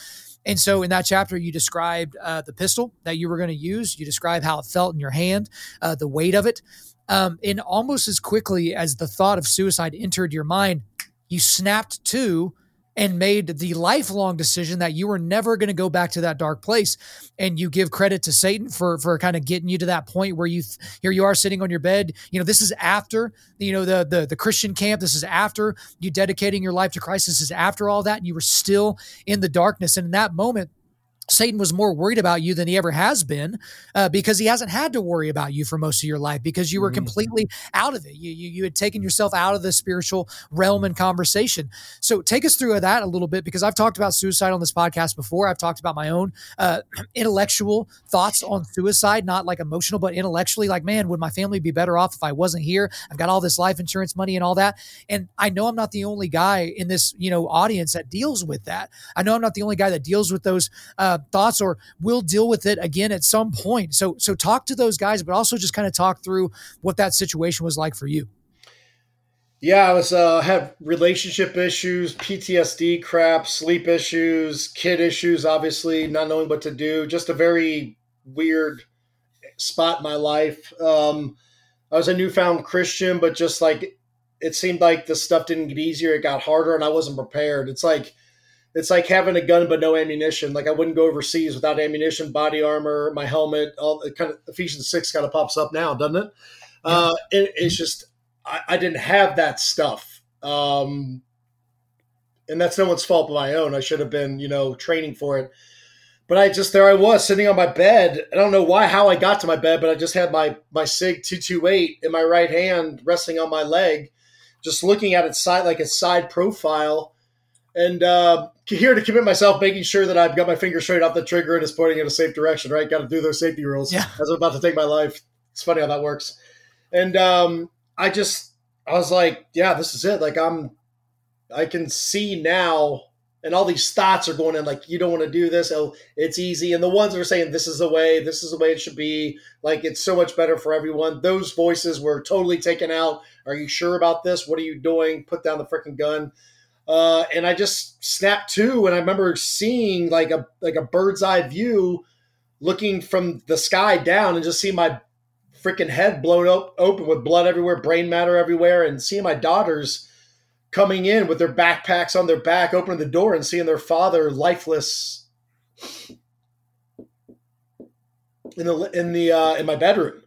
And so, in that chapter, you described uh, the pistol that you were going to use. You described how it felt in your hand, uh, the weight of it. Um, and almost as quickly as the thought of suicide entered your mind, you snapped to and made the lifelong decision that you were never going to go back to that dark place. And you give credit to satan for for kind of getting you to that point where you here you are sitting on your bed. You know this is after you know the the, the christian camp. This is after you dedicating your life to christ. This is after all that and you were still in the darkness. And in that moment Satan was more worried about you than he ever has been uh, because he hasn't had to worry about you for most of your life because you were mm-hmm. completely out of it. You, you, you had taken yourself out of the spiritual realm and conversation. So take us through that a little bit because I've talked about suicide on this podcast before. I've talked about my own uh, intellectual thoughts on suicide, not like emotional, but intellectually. Like, man, would my family be better off if I wasn't here? I've got all this life insurance money and all that, and I know I'm not the only guy in this you know audience that deals with that. I know I'm not the only guy that deals with those. Uh, uh, thoughts or we'll deal with it again at some point. So so talk to those guys, but also just kind of talk through what that situation was like for you. Yeah, I was uh, had relationship issues, PTSD crap, sleep issues, kid issues, obviously not knowing what to do. Just a very weird spot in my life. Um, I was a newfound Christian, but just like it seemed like the stuff didn't get easier; it got harder, and I wasn't prepared. It's like it's like having a gun but no ammunition. Like I wouldn't go overseas without ammunition, body armor, my helmet. All it kind of Ephesians six kind of pops up now, doesn't it? Yeah. Uh, it it's just I, I, didn't have that stuff, um, and that's no one's fault but my own. I should have been you know training for it, but I just there I was sitting on my bed. I don't know why how I got to my bed, but I just had my my Sig two two eight in my right hand, resting on my leg, just looking at its side like a side profile and uh, here to commit myself, making sure that I've got my finger straight off the trigger and is pointing in a safe direction. Right, got to do those safety rules yeah. as I'm about to take my life. It's funny how that works. And um, I just, I was like, yeah, this is it. Like I'm, I can see now, and all these thoughts are going in. Like you don't want to do this. Oh, it's easy. And the ones that are saying this is the way, this is the way it should be. Like it's so much better for everyone. Those voices were totally taken out. Are you sure about this? What are you doing? Put down the freaking gun uh, and I just snapped to, and I remember seeing like a like a bird's eye view, looking from the sky down, and just seeing my freaking head blown up open with blood everywhere, brain matter everywhere, and seeing my daughters coming in with their backpacks on their back, opening the door and seeing their father lifeless in the in the uh, in my bedroom.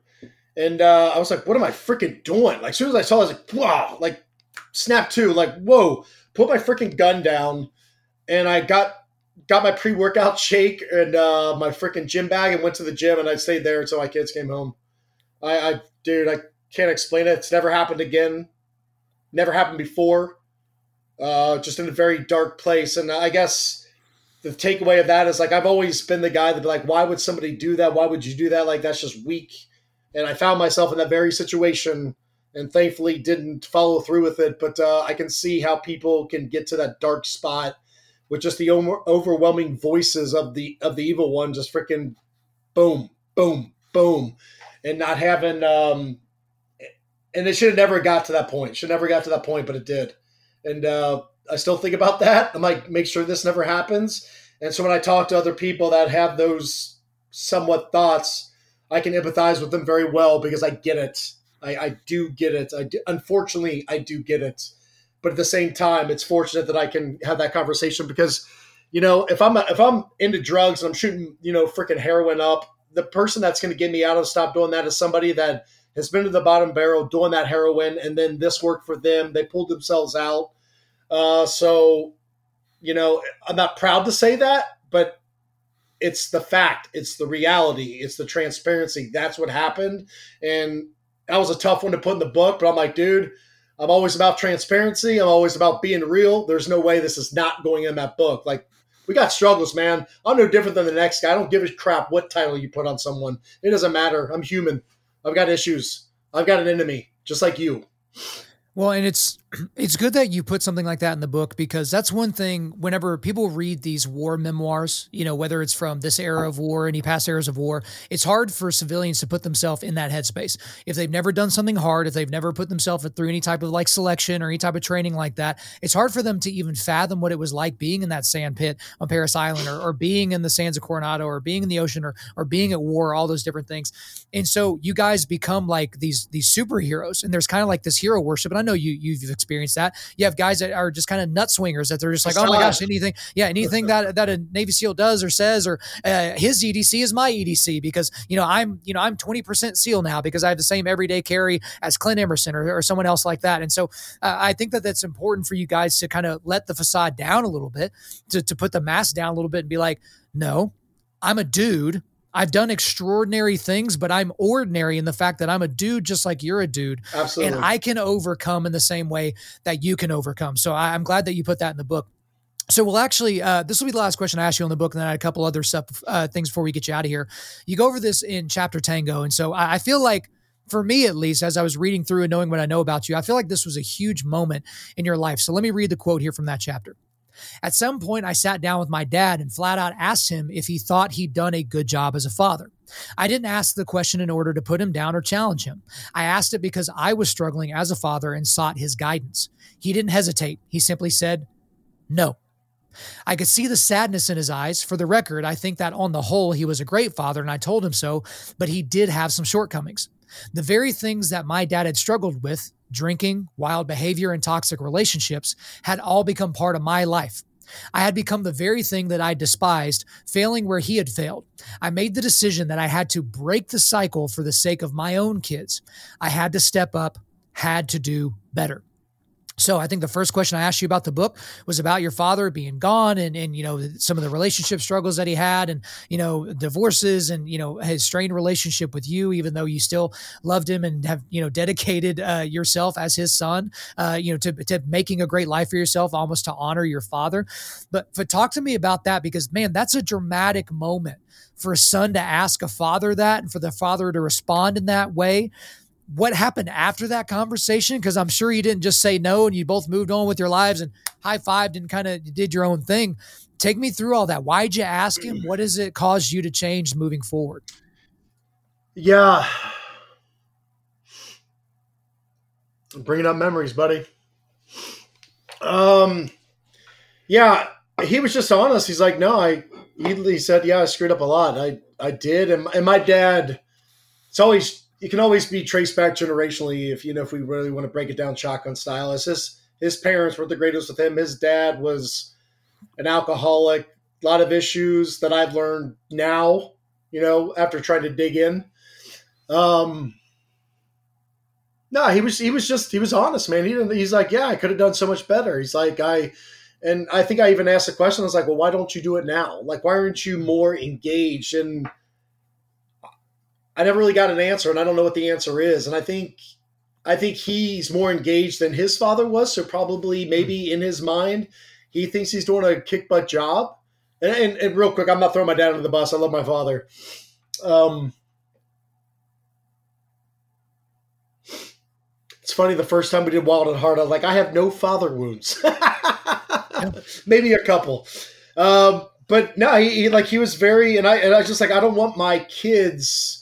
And uh, I was like, "What am I freaking doing?" Like, as soon as I saw, it, I was like, "Wow!" Like, snap to, like, "Whoa!" Put my freaking gun down, and I got got my pre workout shake and uh, my freaking gym bag and went to the gym, and I stayed there until my kids came home. I, I dude, I can't explain it. It's never happened again. Never happened before. Uh, just in a very dark place, and I guess the takeaway of that is like I've always been the guy that be like, why would somebody do that? Why would you do that? Like that's just weak. And I found myself in that very situation and thankfully didn't follow through with it. But uh, I can see how people can get to that dark spot with just the overwhelming voices of the of the evil one, just freaking boom, boom, boom, and not having. Um, and it should have never got to that point. Should never got to that point, but it did. And uh, I still think about that. I'm like, make sure this never happens. And so when I talk to other people that have those somewhat thoughts, I can empathize with them very well because I get it. I, I do get it. I do, unfortunately, I do get it. But at the same time, it's fortunate that I can have that conversation because, you know, if I'm if I'm into drugs and I'm shooting, you know, freaking heroin up, the person that's going to get me out of stop doing that is somebody that has been to the bottom barrel doing that heroin, and then this worked for them. They pulled themselves out. Uh, so, you know, I'm not proud to say that, but it's the fact, it's the reality, it's the transparency. That's what happened, and that was a tough one to put in the book, but I'm like, dude, I'm always about transparency. I'm always about being real. There's no way this is not going in that book. Like, we got struggles, man. I'm no different than the next guy. I don't give a crap what title you put on someone. It doesn't matter. I'm human. I've got issues. I've got an enemy, just like you. Well, and it's it's good that you put something like that in the book because that's one thing whenever people read these war memoirs, you know, whether it's from this era of war, any past eras of war, it's hard for civilians to put themselves in that headspace. If they've never done something hard, if they've never put themselves through any type of like selection or any type of training like that, it's hard for them to even fathom what it was like being in that sand pit on Parris Island or, or being in the sands of Coronado or being in the ocean or, or being at war, all those different things. And so you guys become like these these superheroes and there's kind of like this hero worship. And I know you you've experienced that. You have guys that are just kind of nut swingers that they're just like, oh my gosh, anything, yeah, anything that that a Navy SEAL does or says or uh, his EDC is my EDC because you know I'm you know I'm 20% SEAL now because I have the same everyday carry as Clint Emerson or, or someone else like that. And so uh, I think that that's important for you guys to kind of let the facade down a little bit, to to put the mask down a little bit and be like, no, I'm a dude. I've done extraordinary things, but I'm ordinary in the fact that I'm a dude just like you're a dude. Absolutely. And I can overcome in the same way that you can overcome. So I, am glad that you put that in the book. So we'll actually, uh, this will be the last question I ask you on the book, and then I had a couple other stuff, uh, things before we get you out of here. You go over this in chapter Tango, and so I, I feel like, for me at least, as I was reading through and knowing what I know about you, I feel like this was a huge moment in your life. So let me read the quote here from that chapter. At some point, I sat down with my dad and flat out asked him if he thought he'd done a good job as a father. I didn't ask the question in order to put him down or challenge him. I asked it because I was struggling as a father and sought his guidance. He didn't hesitate. He simply said, No. I could see the sadness in his eyes. For the record, I think that on the whole, he was a great father, and I told him so, but he did have some shortcomings. The very things that my dad had struggled with drinking, wild behavior, and toxic relationships had all become part of my life. I had become the very thing that I despised, failing where he had failed. I made the decision that I had to break the cycle for the sake of my own kids. I had to step up, had to do better. So I think the first question I asked you about the book was about your father being gone and, and, you know, some of the relationship struggles that he had and, you know, divorces and, you know, his strained relationship with you, even though you still loved him and have, you know, dedicated uh, yourself as his son, uh, you know, to, to making a great life for yourself, almost to honor your father. But, but talk to me about that because, man, that's a dramatic moment for a son to ask a father that and for the father to respond in that way what happened after that conversation? Because I'm sure you didn't just say no and you both moved on with your lives and high fived and kind of did your own thing. Take me through all that. Why'd you ask him? What has it caused you to change moving forward? Yeah. I'm bringing up memories, buddy. Um, yeah, he was just honest. He's like, no, I, he said, yeah, I screwed up a lot. I, I did. And, and my dad, it's always it can always be traced back generationally if you know if we really want to break it down shotgun style. His his parents were the greatest with him. His dad was an alcoholic, a lot of issues that I've learned now, you know, after trying to dig in. Um no, he was he was just he was honest, man. He didn't, he's like, yeah, I could have done so much better. He's like, I and I think I even asked the question. I was like, well, why don't you do it now? Like, why aren't you more engaged? And I never really got an answer, and I don't know what the answer is. And I think I think he's more engaged than his father was. So probably maybe in his mind, he thinks he's doing a kick butt job. And, and, and real quick, I'm not throwing my dad under the bus. I love my father. Um, it's funny. The first time we did Wild at Heart, I was like, I have no father wounds. Maybe a couple. Um, but no, he, he, like he was very, and I and I was just like, I don't want my kids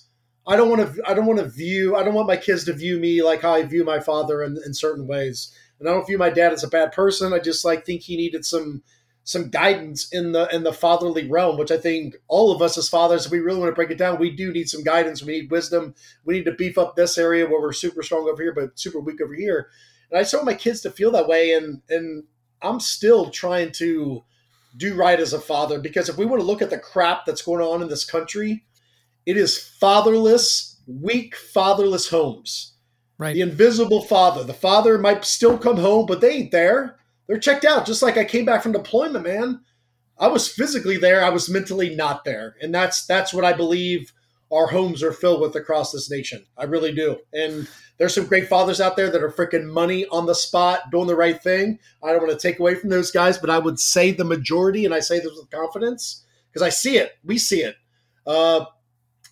I don't want to. I don't want to view. I don't want my kids to view me like how I view my father in, in certain ways. And I don't view my dad as a bad person. I just like think he needed some some guidance in the in the fatherly realm, which I think all of us as fathers, if we really want to break it down, we do need some guidance. We need wisdom. We need to beef up this area where we're super strong over here, but super weak over here. And I just want my kids to feel that way. And and I'm still trying to do right as a father because if we want to look at the crap that's going on in this country, it is fatherless, weak, fatherless homes. Right. The invisible father. The father might still come home, but they ain't there. They're checked out. Just like I came back from deployment, man. I was physically there. I was mentally not there, and that's that's what I believe our homes are filled with across this nation. I really do. And there's some great fathers out there that are freaking money on the spot, doing the right thing. I don't want to take away from those guys, but I would say the majority, and I say this with confidence because I see it. We see it. Uh,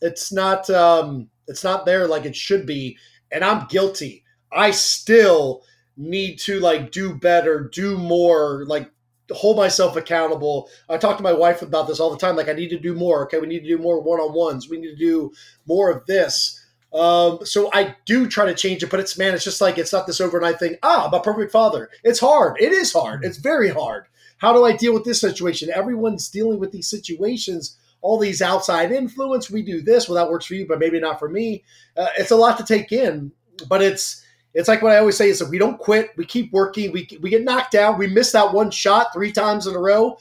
it's not um, it's not there like it should be, and I'm guilty. I still need to like do better, do more, like hold myself accountable. I talk to my wife about this all the time. Like I need to do more. Okay, we need to do more one on ones. We need to do more of this. Um, so I do try to change it, but it's man, it's just like it's not this overnight thing. Ah, I'm a perfect father. It's hard. It is hard. It's very hard. How do I deal with this situation? Everyone's dealing with these situations all these outside influence. We do this. Well, that works for you, but maybe not for me. Uh, it's a lot to take in, but it's it's like what I always say is that we don't quit. We keep working. We we get knocked down. We miss that one shot three times in a row.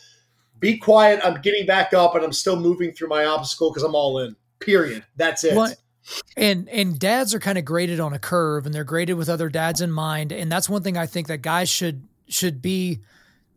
Be quiet. I'm getting back up, and I'm still moving through my obstacle because I'm all in. Period. That's it. What? And and dads are kind of graded on a curve, and they're graded with other dads in mind. And that's one thing I think that guys should should be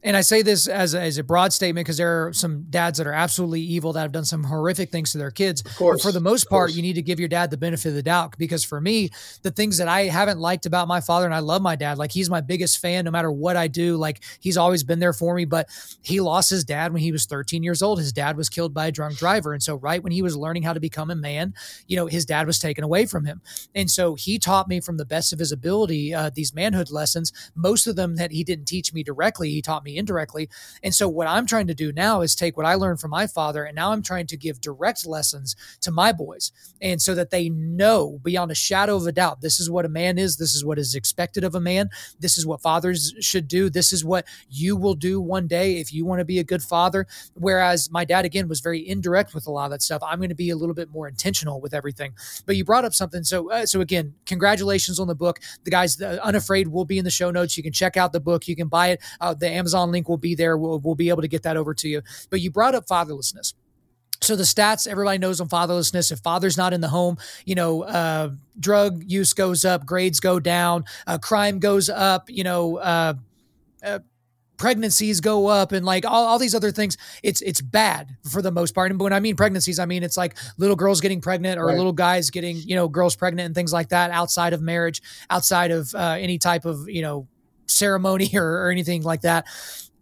and I say this as a, as a broad statement because there are some dads that are absolutely evil that have done some horrific things to their kids. Of course, but for the most part, you need to give your dad the benefit of the doubt because for me, the things that I haven't liked about my father, and I love my dad, like he's my biggest fan no matter what I do. Like he's always been there for me, but he lost his dad when he was 13 years old. His dad was killed by a drunk driver. And so, right when he was learning how to become a man, you know, his dad was taken away from him. And so he taught me from the best of his ability uh, these manhood lessons. Most of them that he didn't teach me directly, he taught me indirectly. And so what I'm trying to do now is take what I learned from my father and now I'm trying to give direct lessons to my boys. And so that they know beyond a shadow of a doubt this is what a man is, this is what is expected of a man, this is what fathers should do, this is what you will do one day if you want to be a good father. Whereas my dad again was very indirect with a lot of that stuff. I'm going to be a little bit more intentional with everything. But you brought up something so uh, so again, congratulations on the book. The guys the Unafraid will be in the show notes. You can check out the book. You can buy it. Uh, the Amazon link will be there. We'll, we'll be able to get that over to you. But you brought up fatherlessness. So the stats everybody knows on fatherlessness. If father's not in the home, you know, uh, drug use goes up, grades go down, uh, crime goes up. You know, uh, uh pregnancies go up and like all, all these other things it's it's bad for the most part and when i mean pregnancies i mean it's like little girls getting pregnant or right. little guys getting you know girls pregnant and things like that outside of marriage outside of uh, any type of you know ceremony or, or anything like that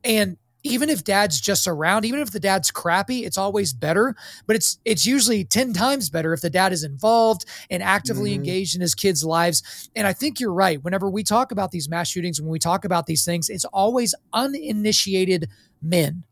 and even if dad's just around, even if the dad's crappy, it's always better. But it's it's usually 10 times better if the dad is involved and actively mm-hmm. engaged in his kids' lives. And I think you're right. Whenever we talk about these mass shootings, when we talk about these things, it's always uninitiated men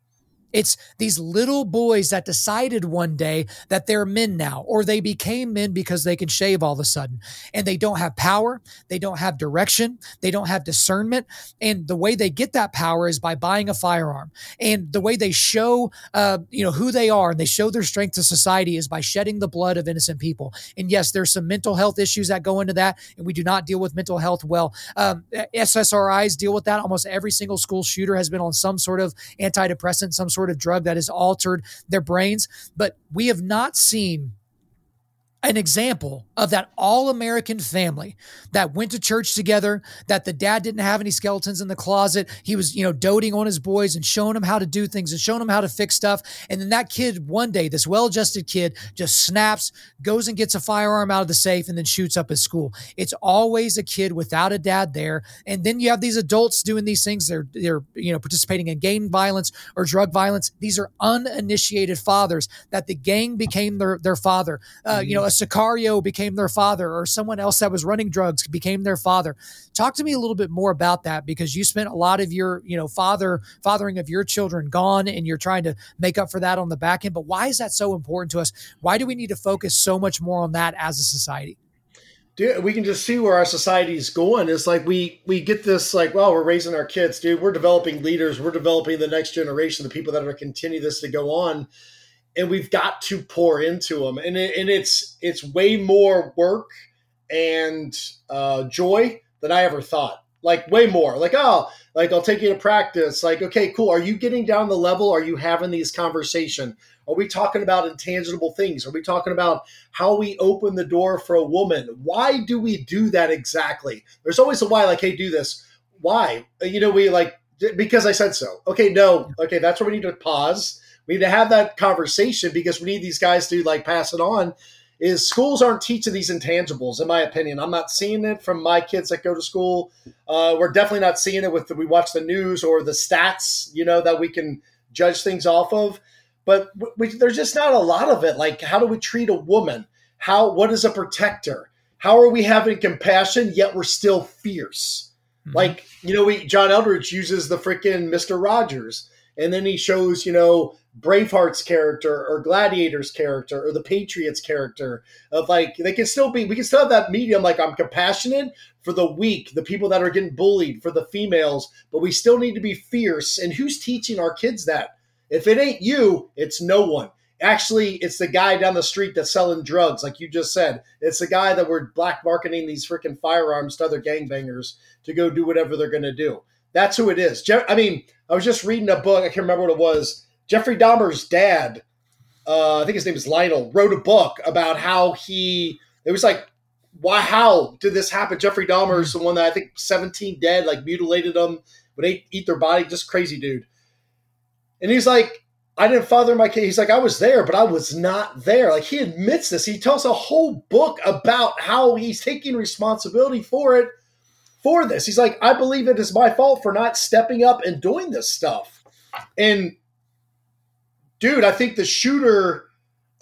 it's these little boys that decided one day that they're men now, or they became men because they can shave all of a sudden. And they don't have power, they don't have direction, they don't have discernment. And the way they get that power is by buying a firearm. And the way they show, uh, you know, who they are and they show their strength to society is by shedding the blood of innocent people. And yes, there's some mental health issues that go into that, and we do not deal with mental health well. Um, SSRIs deal with that. Almost every single school shooter has been on some sort of antidepressant, some sort sort of drug that has altered their brains. But we have not seen an example of that all American family that went to church together, that the dad didn't have any skeletons in the closet. He was, you know, doting on his boys and showing them how to do things and showing them how to fix stuff. And then that kid, one day, this well adjusted kid just snaps, goes and gets a firearm out of the safe and then shoots up his school. It's always a kid without a dad there. And then you have these adults doing these things. They're, they're, you know, participating in gang violence or drug violence. These are uninitiated fathers that the gang became their, their father. Uh. You know, Sicario became their father or someone else that was running drugs became their father. Talk to me a little bit more about that because you spent a lot of your, you know, father fathering of your children gone and you're trying to make up for that on the back end. But why is that so important to us? Why do we need to focus so much more on that as a society? Dude, we can just see where our society is going. It's like we we get this like, well, we're raising our kids, dude. We're developing leaders. We're developing the next generation, the people that are going to continue this to go on and we've got to pour into them and, it, and it's it's way more work and uh, joy than i ever thought. Like way more. Like oh like i'll take you to practice. Like okay cool. Are you getting down the level? Are you having these conversation? Are we talking about intangible things? Are we talking about how we open the door for a woman? Why do we do that exactly? There's always a why like hey do this. Why? You know we like because i said so. Okay no. Okay that's where we need to pause we need to have that conversation because we need these guys to like pass it on. Is schools aren't teaching these intangibles, in my opinion. I'm not seeing it from my kids that go to school. Uh, we're definitely not seeing it with the, we watch the news or the stats, you know, that we can judge things off of. But we, there's just not a lot of it. Like, how do we treat a woman? How what is a protector? How are we having compassion yet we're still fierce? Mm-hmm. Like, you know, we John Eldredge uses the freaking Mister Rogers, and then he shows, you know, Braveheart's character or Gladiator's character or the Patriots character of like they can still be we can still have that medium like I'm compassionate for the weak, the people that are getting bullied, for the females, but we still need to be fierce. And who's teaching our kids that? If it ain't you, it's no one. Actually, it's the guy down the street that's selling drugs, like you just said. It's the guy that we're black marketing these freaking firearms to other gangbangers to go do whatever they're going to do. That's who it is. I mean, I was just reading a book. I can't remember what it was Jeffrey Dahmer's dad, uh, I think his name is Lionel, wrote a book about how he. It was like, why? How did this happen? Jeffrey Dahmer's the one that I think 17 dead, like mutilated them, would eat, eat their body, just crazy dude. And he's like, I didn't father my kid. He's like, I was there, but I was not there. Like he admits this. He tells a whole book about how he's taking responsibility for it, for this. He's like, I believe it is my fault for not stepping up and doing this stuff. And dude, I think the shooter,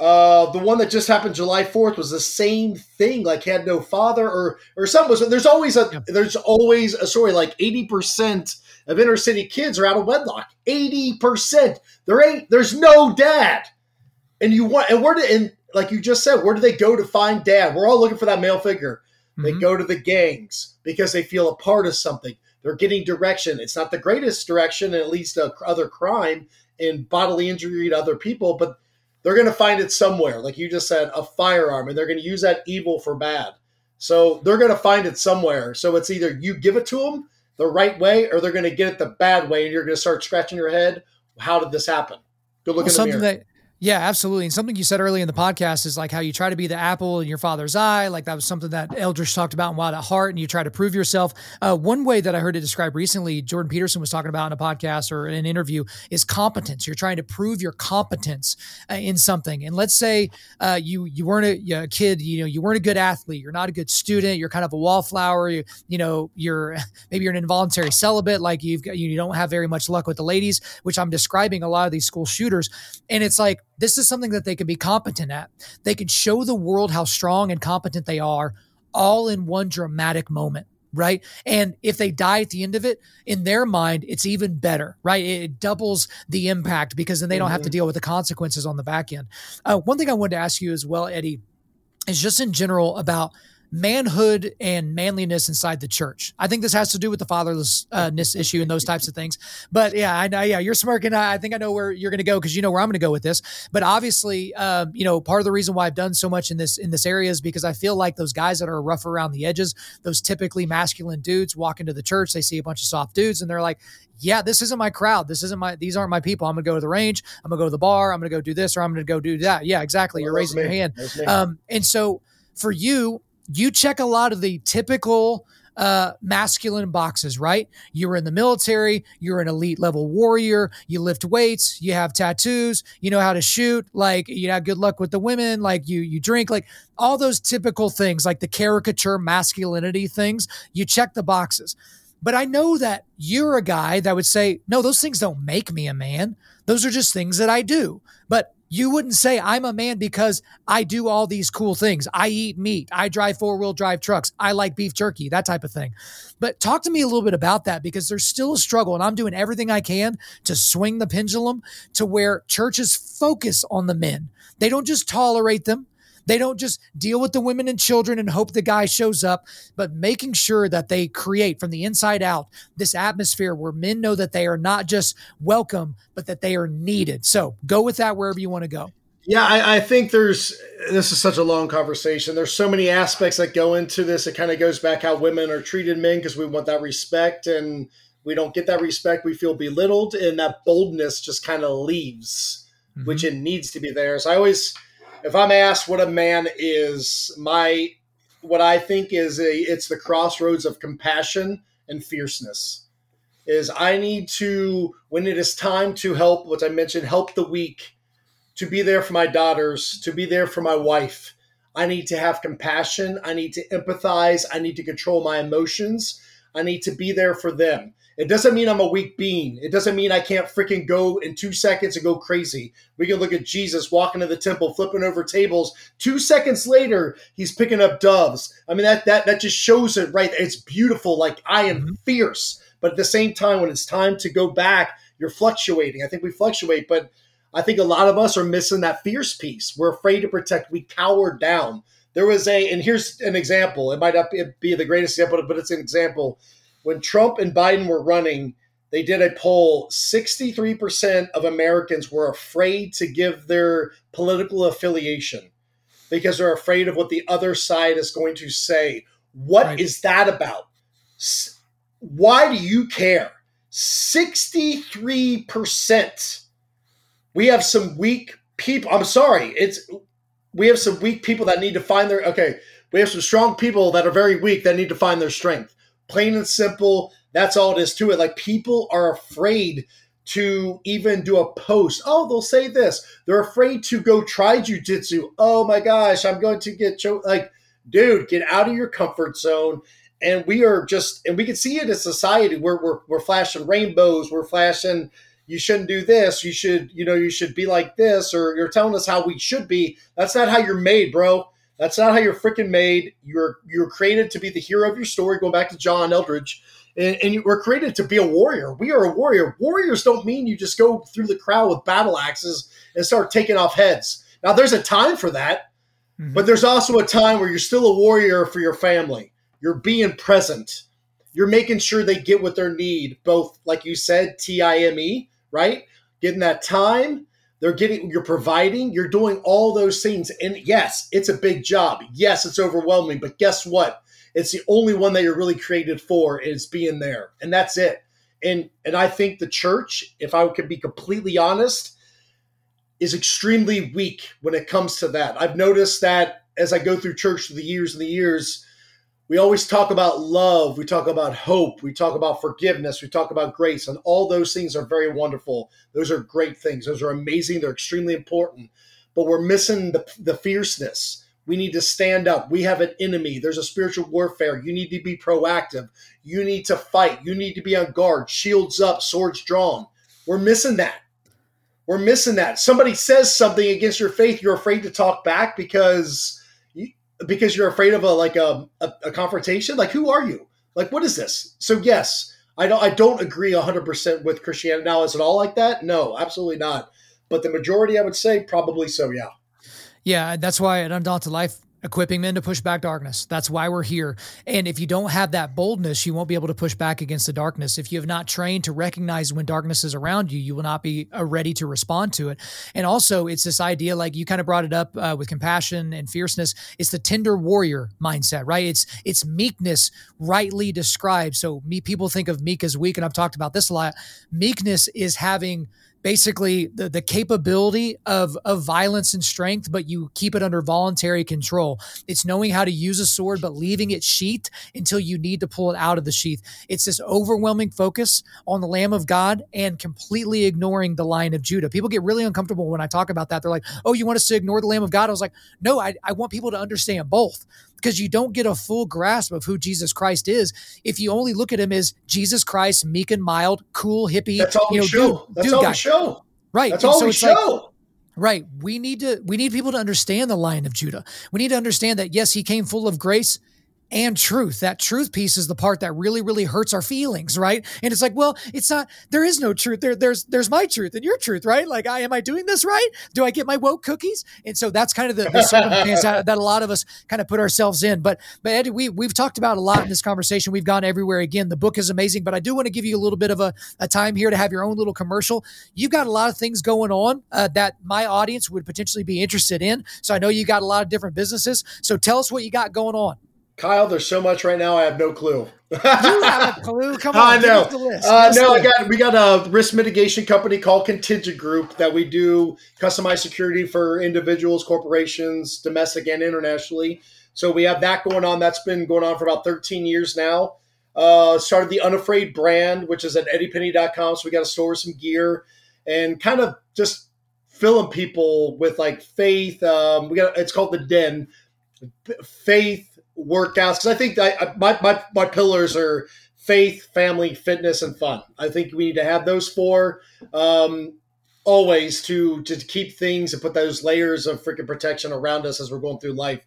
uh, the one that just happened July 4th was the same thing. Like had no father or or something was there's always a yeah. there's always a story like 80% of inner city kids are out of wedlock. 80%. There ain't there's no dad. And you want and where did and like you just said, where do they go to find dad? We're all looking for that male figure. Mm-hmm. They go to the gangs because they feel a part of something. They're getting direction. It's not the greatest direction, at least to other crime and bodily injury to other people, but they're going to find it somewhere. Like you just said, a firearm, and they're going to use that evil for bad. So they're going to find it somewhere. So it's either you give it to them the right way, or they're going to get it the bad way, and you're going to start scratching your head. How did this happen? Good look well, in the mirror. That- yeah, absolutely. And something you said earlier in the podcast is like how you try to be the apple in your father's eye. Like that was something that Eldredge talked about in Wild at Heart, and you try to prove yourself. Uh, one way that I heard it described recently, Jordan Peterson was talking about in a podcast or in an interview, is competence. You're trying to prove your competence uh, in something. And let's say uh, you you weren't a, a, kid, you know, you weren't a good athlete, you're not a good student, you're kind of a wallflower. You, you know, you're maybe you're an involuntary celibate, like you've got, you don't have very much luck with the ladies, which I'm describing a lot of these school shooters. And it's like this is something that they can be competent at. They can show the world how strong and competent they are all in one dramatic moment right? And if they die at the end of it, in their mind, it's even better, right? It doubles the impact because then they don't mm-hmm. have to mm-hmm. deal with the consequences on the back end. Uh, one thing I wanted to ask you as well, Eddie, is just in general manhood and manliness inside the church. I think this has to do with the fatherlessness issue and those types of things. But yeah, I know. Yeah, you're smirking. I think I know where you're going to go because you know where I'm going to go with this. But obviously, um, you know, part of the reason why I've done so much in this in this area is because I feel like those guys that are rough around the edges, those typically masculine dudes, walk into the church, they see a bunch of soft dudes, and they're like, yeah, this isn't my crowd. This isn't my, these aren't my people. I'm going to go to the range. I'm going to go to the bar. I'm going to go do this or I'm going to go do that. Yeah, exactly. Well, You're raising me. your hand. Um, and so for you, you check a lot of the typical uh, masculine boxes, right? You're in the military, you're an elite level warrior, you lift weights, you have tattoos, you know how to shoot, like you have good luck with the women, like you you drink, like all those typical things, like the caricature masculinity things. You check the boxes. But I know that you're a guy that would say, no, those things don't make me a man. Those are just things that I do. But you wouldn't say I'm a man because I do all these cool things. I eat meat. I drive four wheel drive trucks. I like beef jerky, that type of thing. But talk to me a little bit about that because there's still a struggle, and I'm doing everything I can to swing the pendulum to where churches focus on the men. They don't just tolerate them, they don't just deal with the women and children and hope the guy shows up, but making sure that they create from the inside out this atmosphere where men know that they are not just welcome, but that they are needed. So go with that wherever you want to go. Yeah, I, I, think there's this is such a long conversation. There's so many aspects that go into this. It kind of goes back how women are treated men because we want that respect and we don't get that respect. We feel belittled and that boldness just kind of leaves, mm-hmm. which it needs to be there. So I always if I'm asked what a man is, my what I think is a it's the crossroads of compassion and fierceness. Is I need to when it is time to help, what I mentioned, help the weak, to be there for my daughters, to be there for my wife. I need to have compassion. I need to empathize. I need to control my emotions. I need to be there for them. It doesn't mean I'm a weak being. It doesn't mean I can't freaking go in two seconds and go crazy. We can look at Jesus walking to the temple, flipping over tables. Two seconds later, he's picking up doves. I mean, that that that just shows it right. It's beautiful. Like I am mm-hmm. fierce, but at the same time, when it's time to go back, you're fluctuating. I think we fluctuate, but I think a lot of us are missing that fierce piece. We're afraid to protect. We cower down. There was a, and here's an example. It might not be the greatest example, but it's an example when Trump and Biden were running, they did a poll 63% of Americans were afraid to give their political affiliation because they're afraid of what the other side is going to say. What right. is that about? Why do you care? 63%. We have some weak people. I'm sorry. It's we have some weak people that need to find their okay. We have some strong people that are very weak that need to find their strength plain and simple. That's all it is to it. Like people are afraid to even do a post. Oh, they'll say this. They're afraid to go try jujitsu. Oh my gosh, I'm going to get choked. Like, dude, get out of your comfort zone. And we are just, and we can see it in society where we're, we're flashing rainbows, we're flashing, you shouldn't do this, you should, you know, you should be like this, or you're telling us how we should be. That's not how you're made, bro. That's not how you're freaking made. You're you're created to be the hero of your story. Going back to John Eldredge, and, and you were created to be a warrior. We are a warrior. Warriors don't mean you just go through the crowd with battle axes and start taking off heads. Now, there's a time for that, mm-hmm. but there's also a time where you're still a warrior for your family. You're being present. You're making sure they get what they need, both, like you said, T I M E, right? Getting that time they're getting, you're providing, you're doing all those things. And yes, it's a big job. Yes, it's overwhelming. But guess what? It's the only one that you're really created for is being there. And that's it. And and I think the church, if I could be completely honest, is extremely weak when it comes to that. I've noticed that as I go through church through the years and the years, we always talk about love, we talk about hope, we talk about forgiveness, we talk about grace, and all those things are very wonderful. Those are great things. Those are amazing. They're extremely important. But we're missing the, the fierceness. We need to stand up. We have an enemy. There's a spiritual warfare. You need to be proactive. You need to fight. You need to be on guard, shields up, swords drawn. We're missing that. We're missing that. Somebody says something against your faith, you're afraid to talk back because because you're afraid of a like a, a, a confrontation? Like who are you? Like what is this? So yes i don't i don't agree 100% with christianity. Now is it all like that? No absolutely not. But the majority i would say probably so yeah. Yeah that's why at undaunted life equipping men to push back darkness. That's why we're here. And if you don't have that boldness, you won't be able to push back against the darkness. If you have not trained to recognize when darkness is around you, you will not be uh, ready to respond to it. And also, it's this idea, like you kind of brought it up uh, with compassion and fierceness. It's the tender warrior mindset, right? It's it's meekness rightly described. So me people think of meek as weak, and I've talked about this a lot. Meekness is having basically the, the capability of, of violence and strength, but you keep it under voluntary control. It's knowing how to use a sword, but leaving it sheathed until you need to pull it out of the sheath. It's this overwhelming focus on the Lamb of God and completely ignoring the Lion of Judah. People get really uncomfortable when I talk about that. They're like, oh, you want us to ignore the Lamb of God? I was like, no, I, I want people to understand both because you don't get a full grasp of who Jesus Christ is if you only look at him as Jesus Christ, meek and mild, cool, hippie. That's all you know, show. Dude, That's dude all guy. we show. Right. That's and all so we show. Like, right. We need to we need people to understand the Lion of Judah. We need to understand that yes, he came full of grace and truth. That truth piece is the part that really, really hurts our feelings, right? And it's like, well, it's not. There is no truth. There, there's, there's my truth and your truth, right? Like, I am I doing this right? Do I get my woke cookies? And so that's kind of the, the circumstance that, that, a lot of us kind of put ourselves in. But, but Eddie, we we've talked about a lot in this conversation. We've gone everywhere. Again, the book is amazing, but I do want to give you a little bit of a, a time here to have your own little commercial. You've got a lot of things going on uh, that my audience would potentially be interested in. So I know you got a lot of different businesses. So tell us what you got going on. Kyle, there's so much right now. I have no clue. you have a clue. Come on, I know. Uh, no, I got we got a risk mitigation company called Contingent Group that we do customized security for individuals, corporations, domestic and internationally. So we have that going on. That's been going on for about 13 years now. Uh, started the Unafraid brand, which is at eddiepenney.com. So we got to store some gear and kind of just filling people with like faith. Um, we got it's called the Den. Faith, workouts because I think I, my, my my pillars are faith, family, fitness, and fun. I think we need to have those four um, always to to keep things and put those layers of freaking protection around us as we're going through life.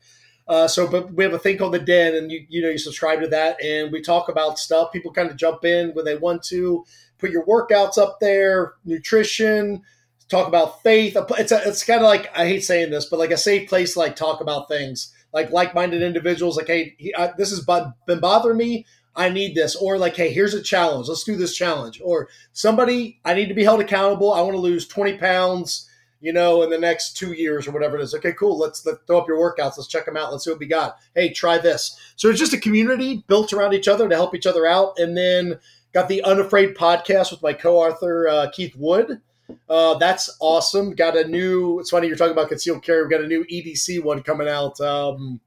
Uh, so, but we have a thing called the Den, and you you know you subscribe to that, and we talk about stuff. People kind of jump in when they want to. Put your workouts up there, nutrition, talk about faith. It's a, it's kind of like I hate saying this, but like a safe place to like talk about things like like-minded individuals like hey he, I, this has been bothering me i need this. Or like hey here's a challenge let's do this challenge. Or somebody i need to be held accountable i want to lose 20 pounds you know in the next two years or whatever it is. Okay cool let's, let's throw up your workouts let's check them out let's see what we got. Hey try this. So it's just a community built around each other to help each other out. And then got the unafraid podcast with my co-author uh, keith wood uh, that's awesome. Got a new. It's funny you're talking about concealed carry. We've got a new EDC one coming out. Um,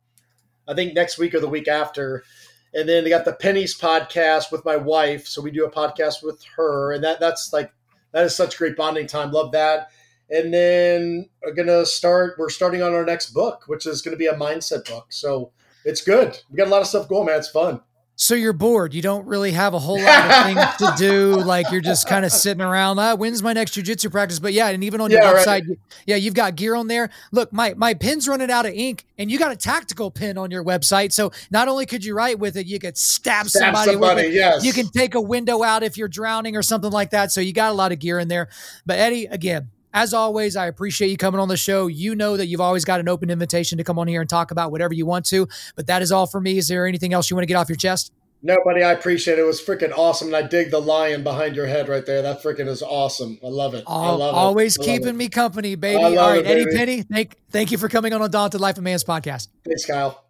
I think next week or the week after. And then they got the Penneys podcast with my wife. So we do a podcast with her. And that that's like, that is such great bonding time. Love that. And then we're to start, we're starting on our next book, which is going to be a mindset book. So it's good. We got a lot of stuff going, man. It's fun. So you're bored. You don't really have a whole lot of things to do. Like you're just kind of sitting around. Ah, when's my next jujitsu practice? But yeah, and even on your yeah, website, right. yeah, you've got gear on there. Look, my my pin's running out of ink, and you got a tactical pin on your website. So not only could you write with it, you could stab, stab somebody, somebody with it. Yes. You can take a window out if you're drowning or something like that. So you got a lot of gear in there. But Eddie, again, as always, I appreciate you coming on the show. You know that you've always got an open invitation to come on here and talk about whatever you want to. But that is all for me. Is there anything else you want to get off your chest? No, buddy, I appreciate it. It was freaking awesome. And I dig the lion behind your head right there. That freaking is awesome. I love it. I love it. always it. keeping it. me company, baby. All right, it, Eddie Penney, thank, thank you for coming on Undaunted Life of Man's podcast. Thanks, Kyle.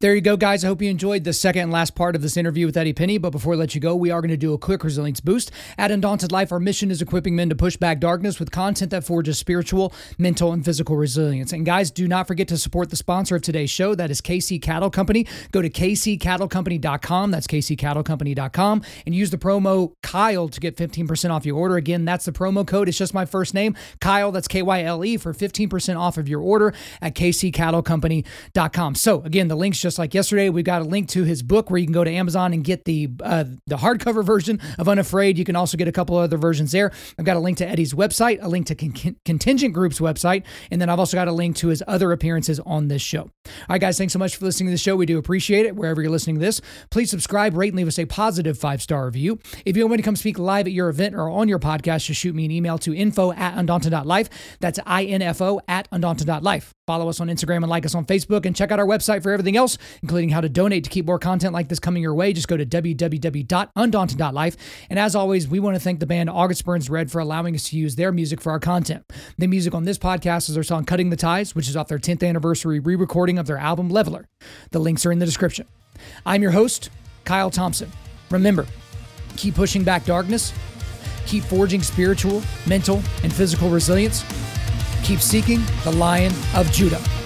There you go, guys. I hope you enjoyed the second and last part of this interview with Eddie Penney. But before I let you go, we are going to do a quick resilience boost. At Undaunted Life, our mission is equipping men to push back darkness with content that forges spiritual, mental, and physical resilience. And guys, do not forget to support the sponsor of today's show. That is KC Cattle Company. Go to kccattlecompany.com. That's kccattlecompany.com and use the promo Kyle to get 15% off your order. Again, that's the promo code. It's just my first name, Kyle. That's K Y L E for 15% off of your order at kccattlecompany.com. So again, the links just like yesterday. We've got a link to his book where you can go to Amazon and get the uh, the hardcover version of Unafraid. You can also get a couple other versions there. I've got a link to Eddie's website, a link to Con- Contingent Group's website, and then I've also got a link to his other appearances on this show. All right, guys, thanks so much for listening to the show. We do appreciate it wherever you're listening to this. Please subscribe, rate, and leave us a positive five star review. If you want me to come speak live at your event or on your podcast, just shoot me an email to info at undaunted.life. That's info at undaunted.life. Follow us on Instagram and like us on Facebook and check out our website for everything else, including how to donate to keep more content like this coming your way. Just go to www.undaunted.life. And as always, we want to thank the band August Burns Red for allowing us to use their music for our content. The music on this podcast is their song Cutting the Ties, which is off their 10th anniversary re recording of their album Leveler. The links are in the description. I'm your host, Kyle Thompson. Remember, keep pushing back darkness, keep forging spiritual, mental, and physical resilience Keep seeking the Lion of Judah.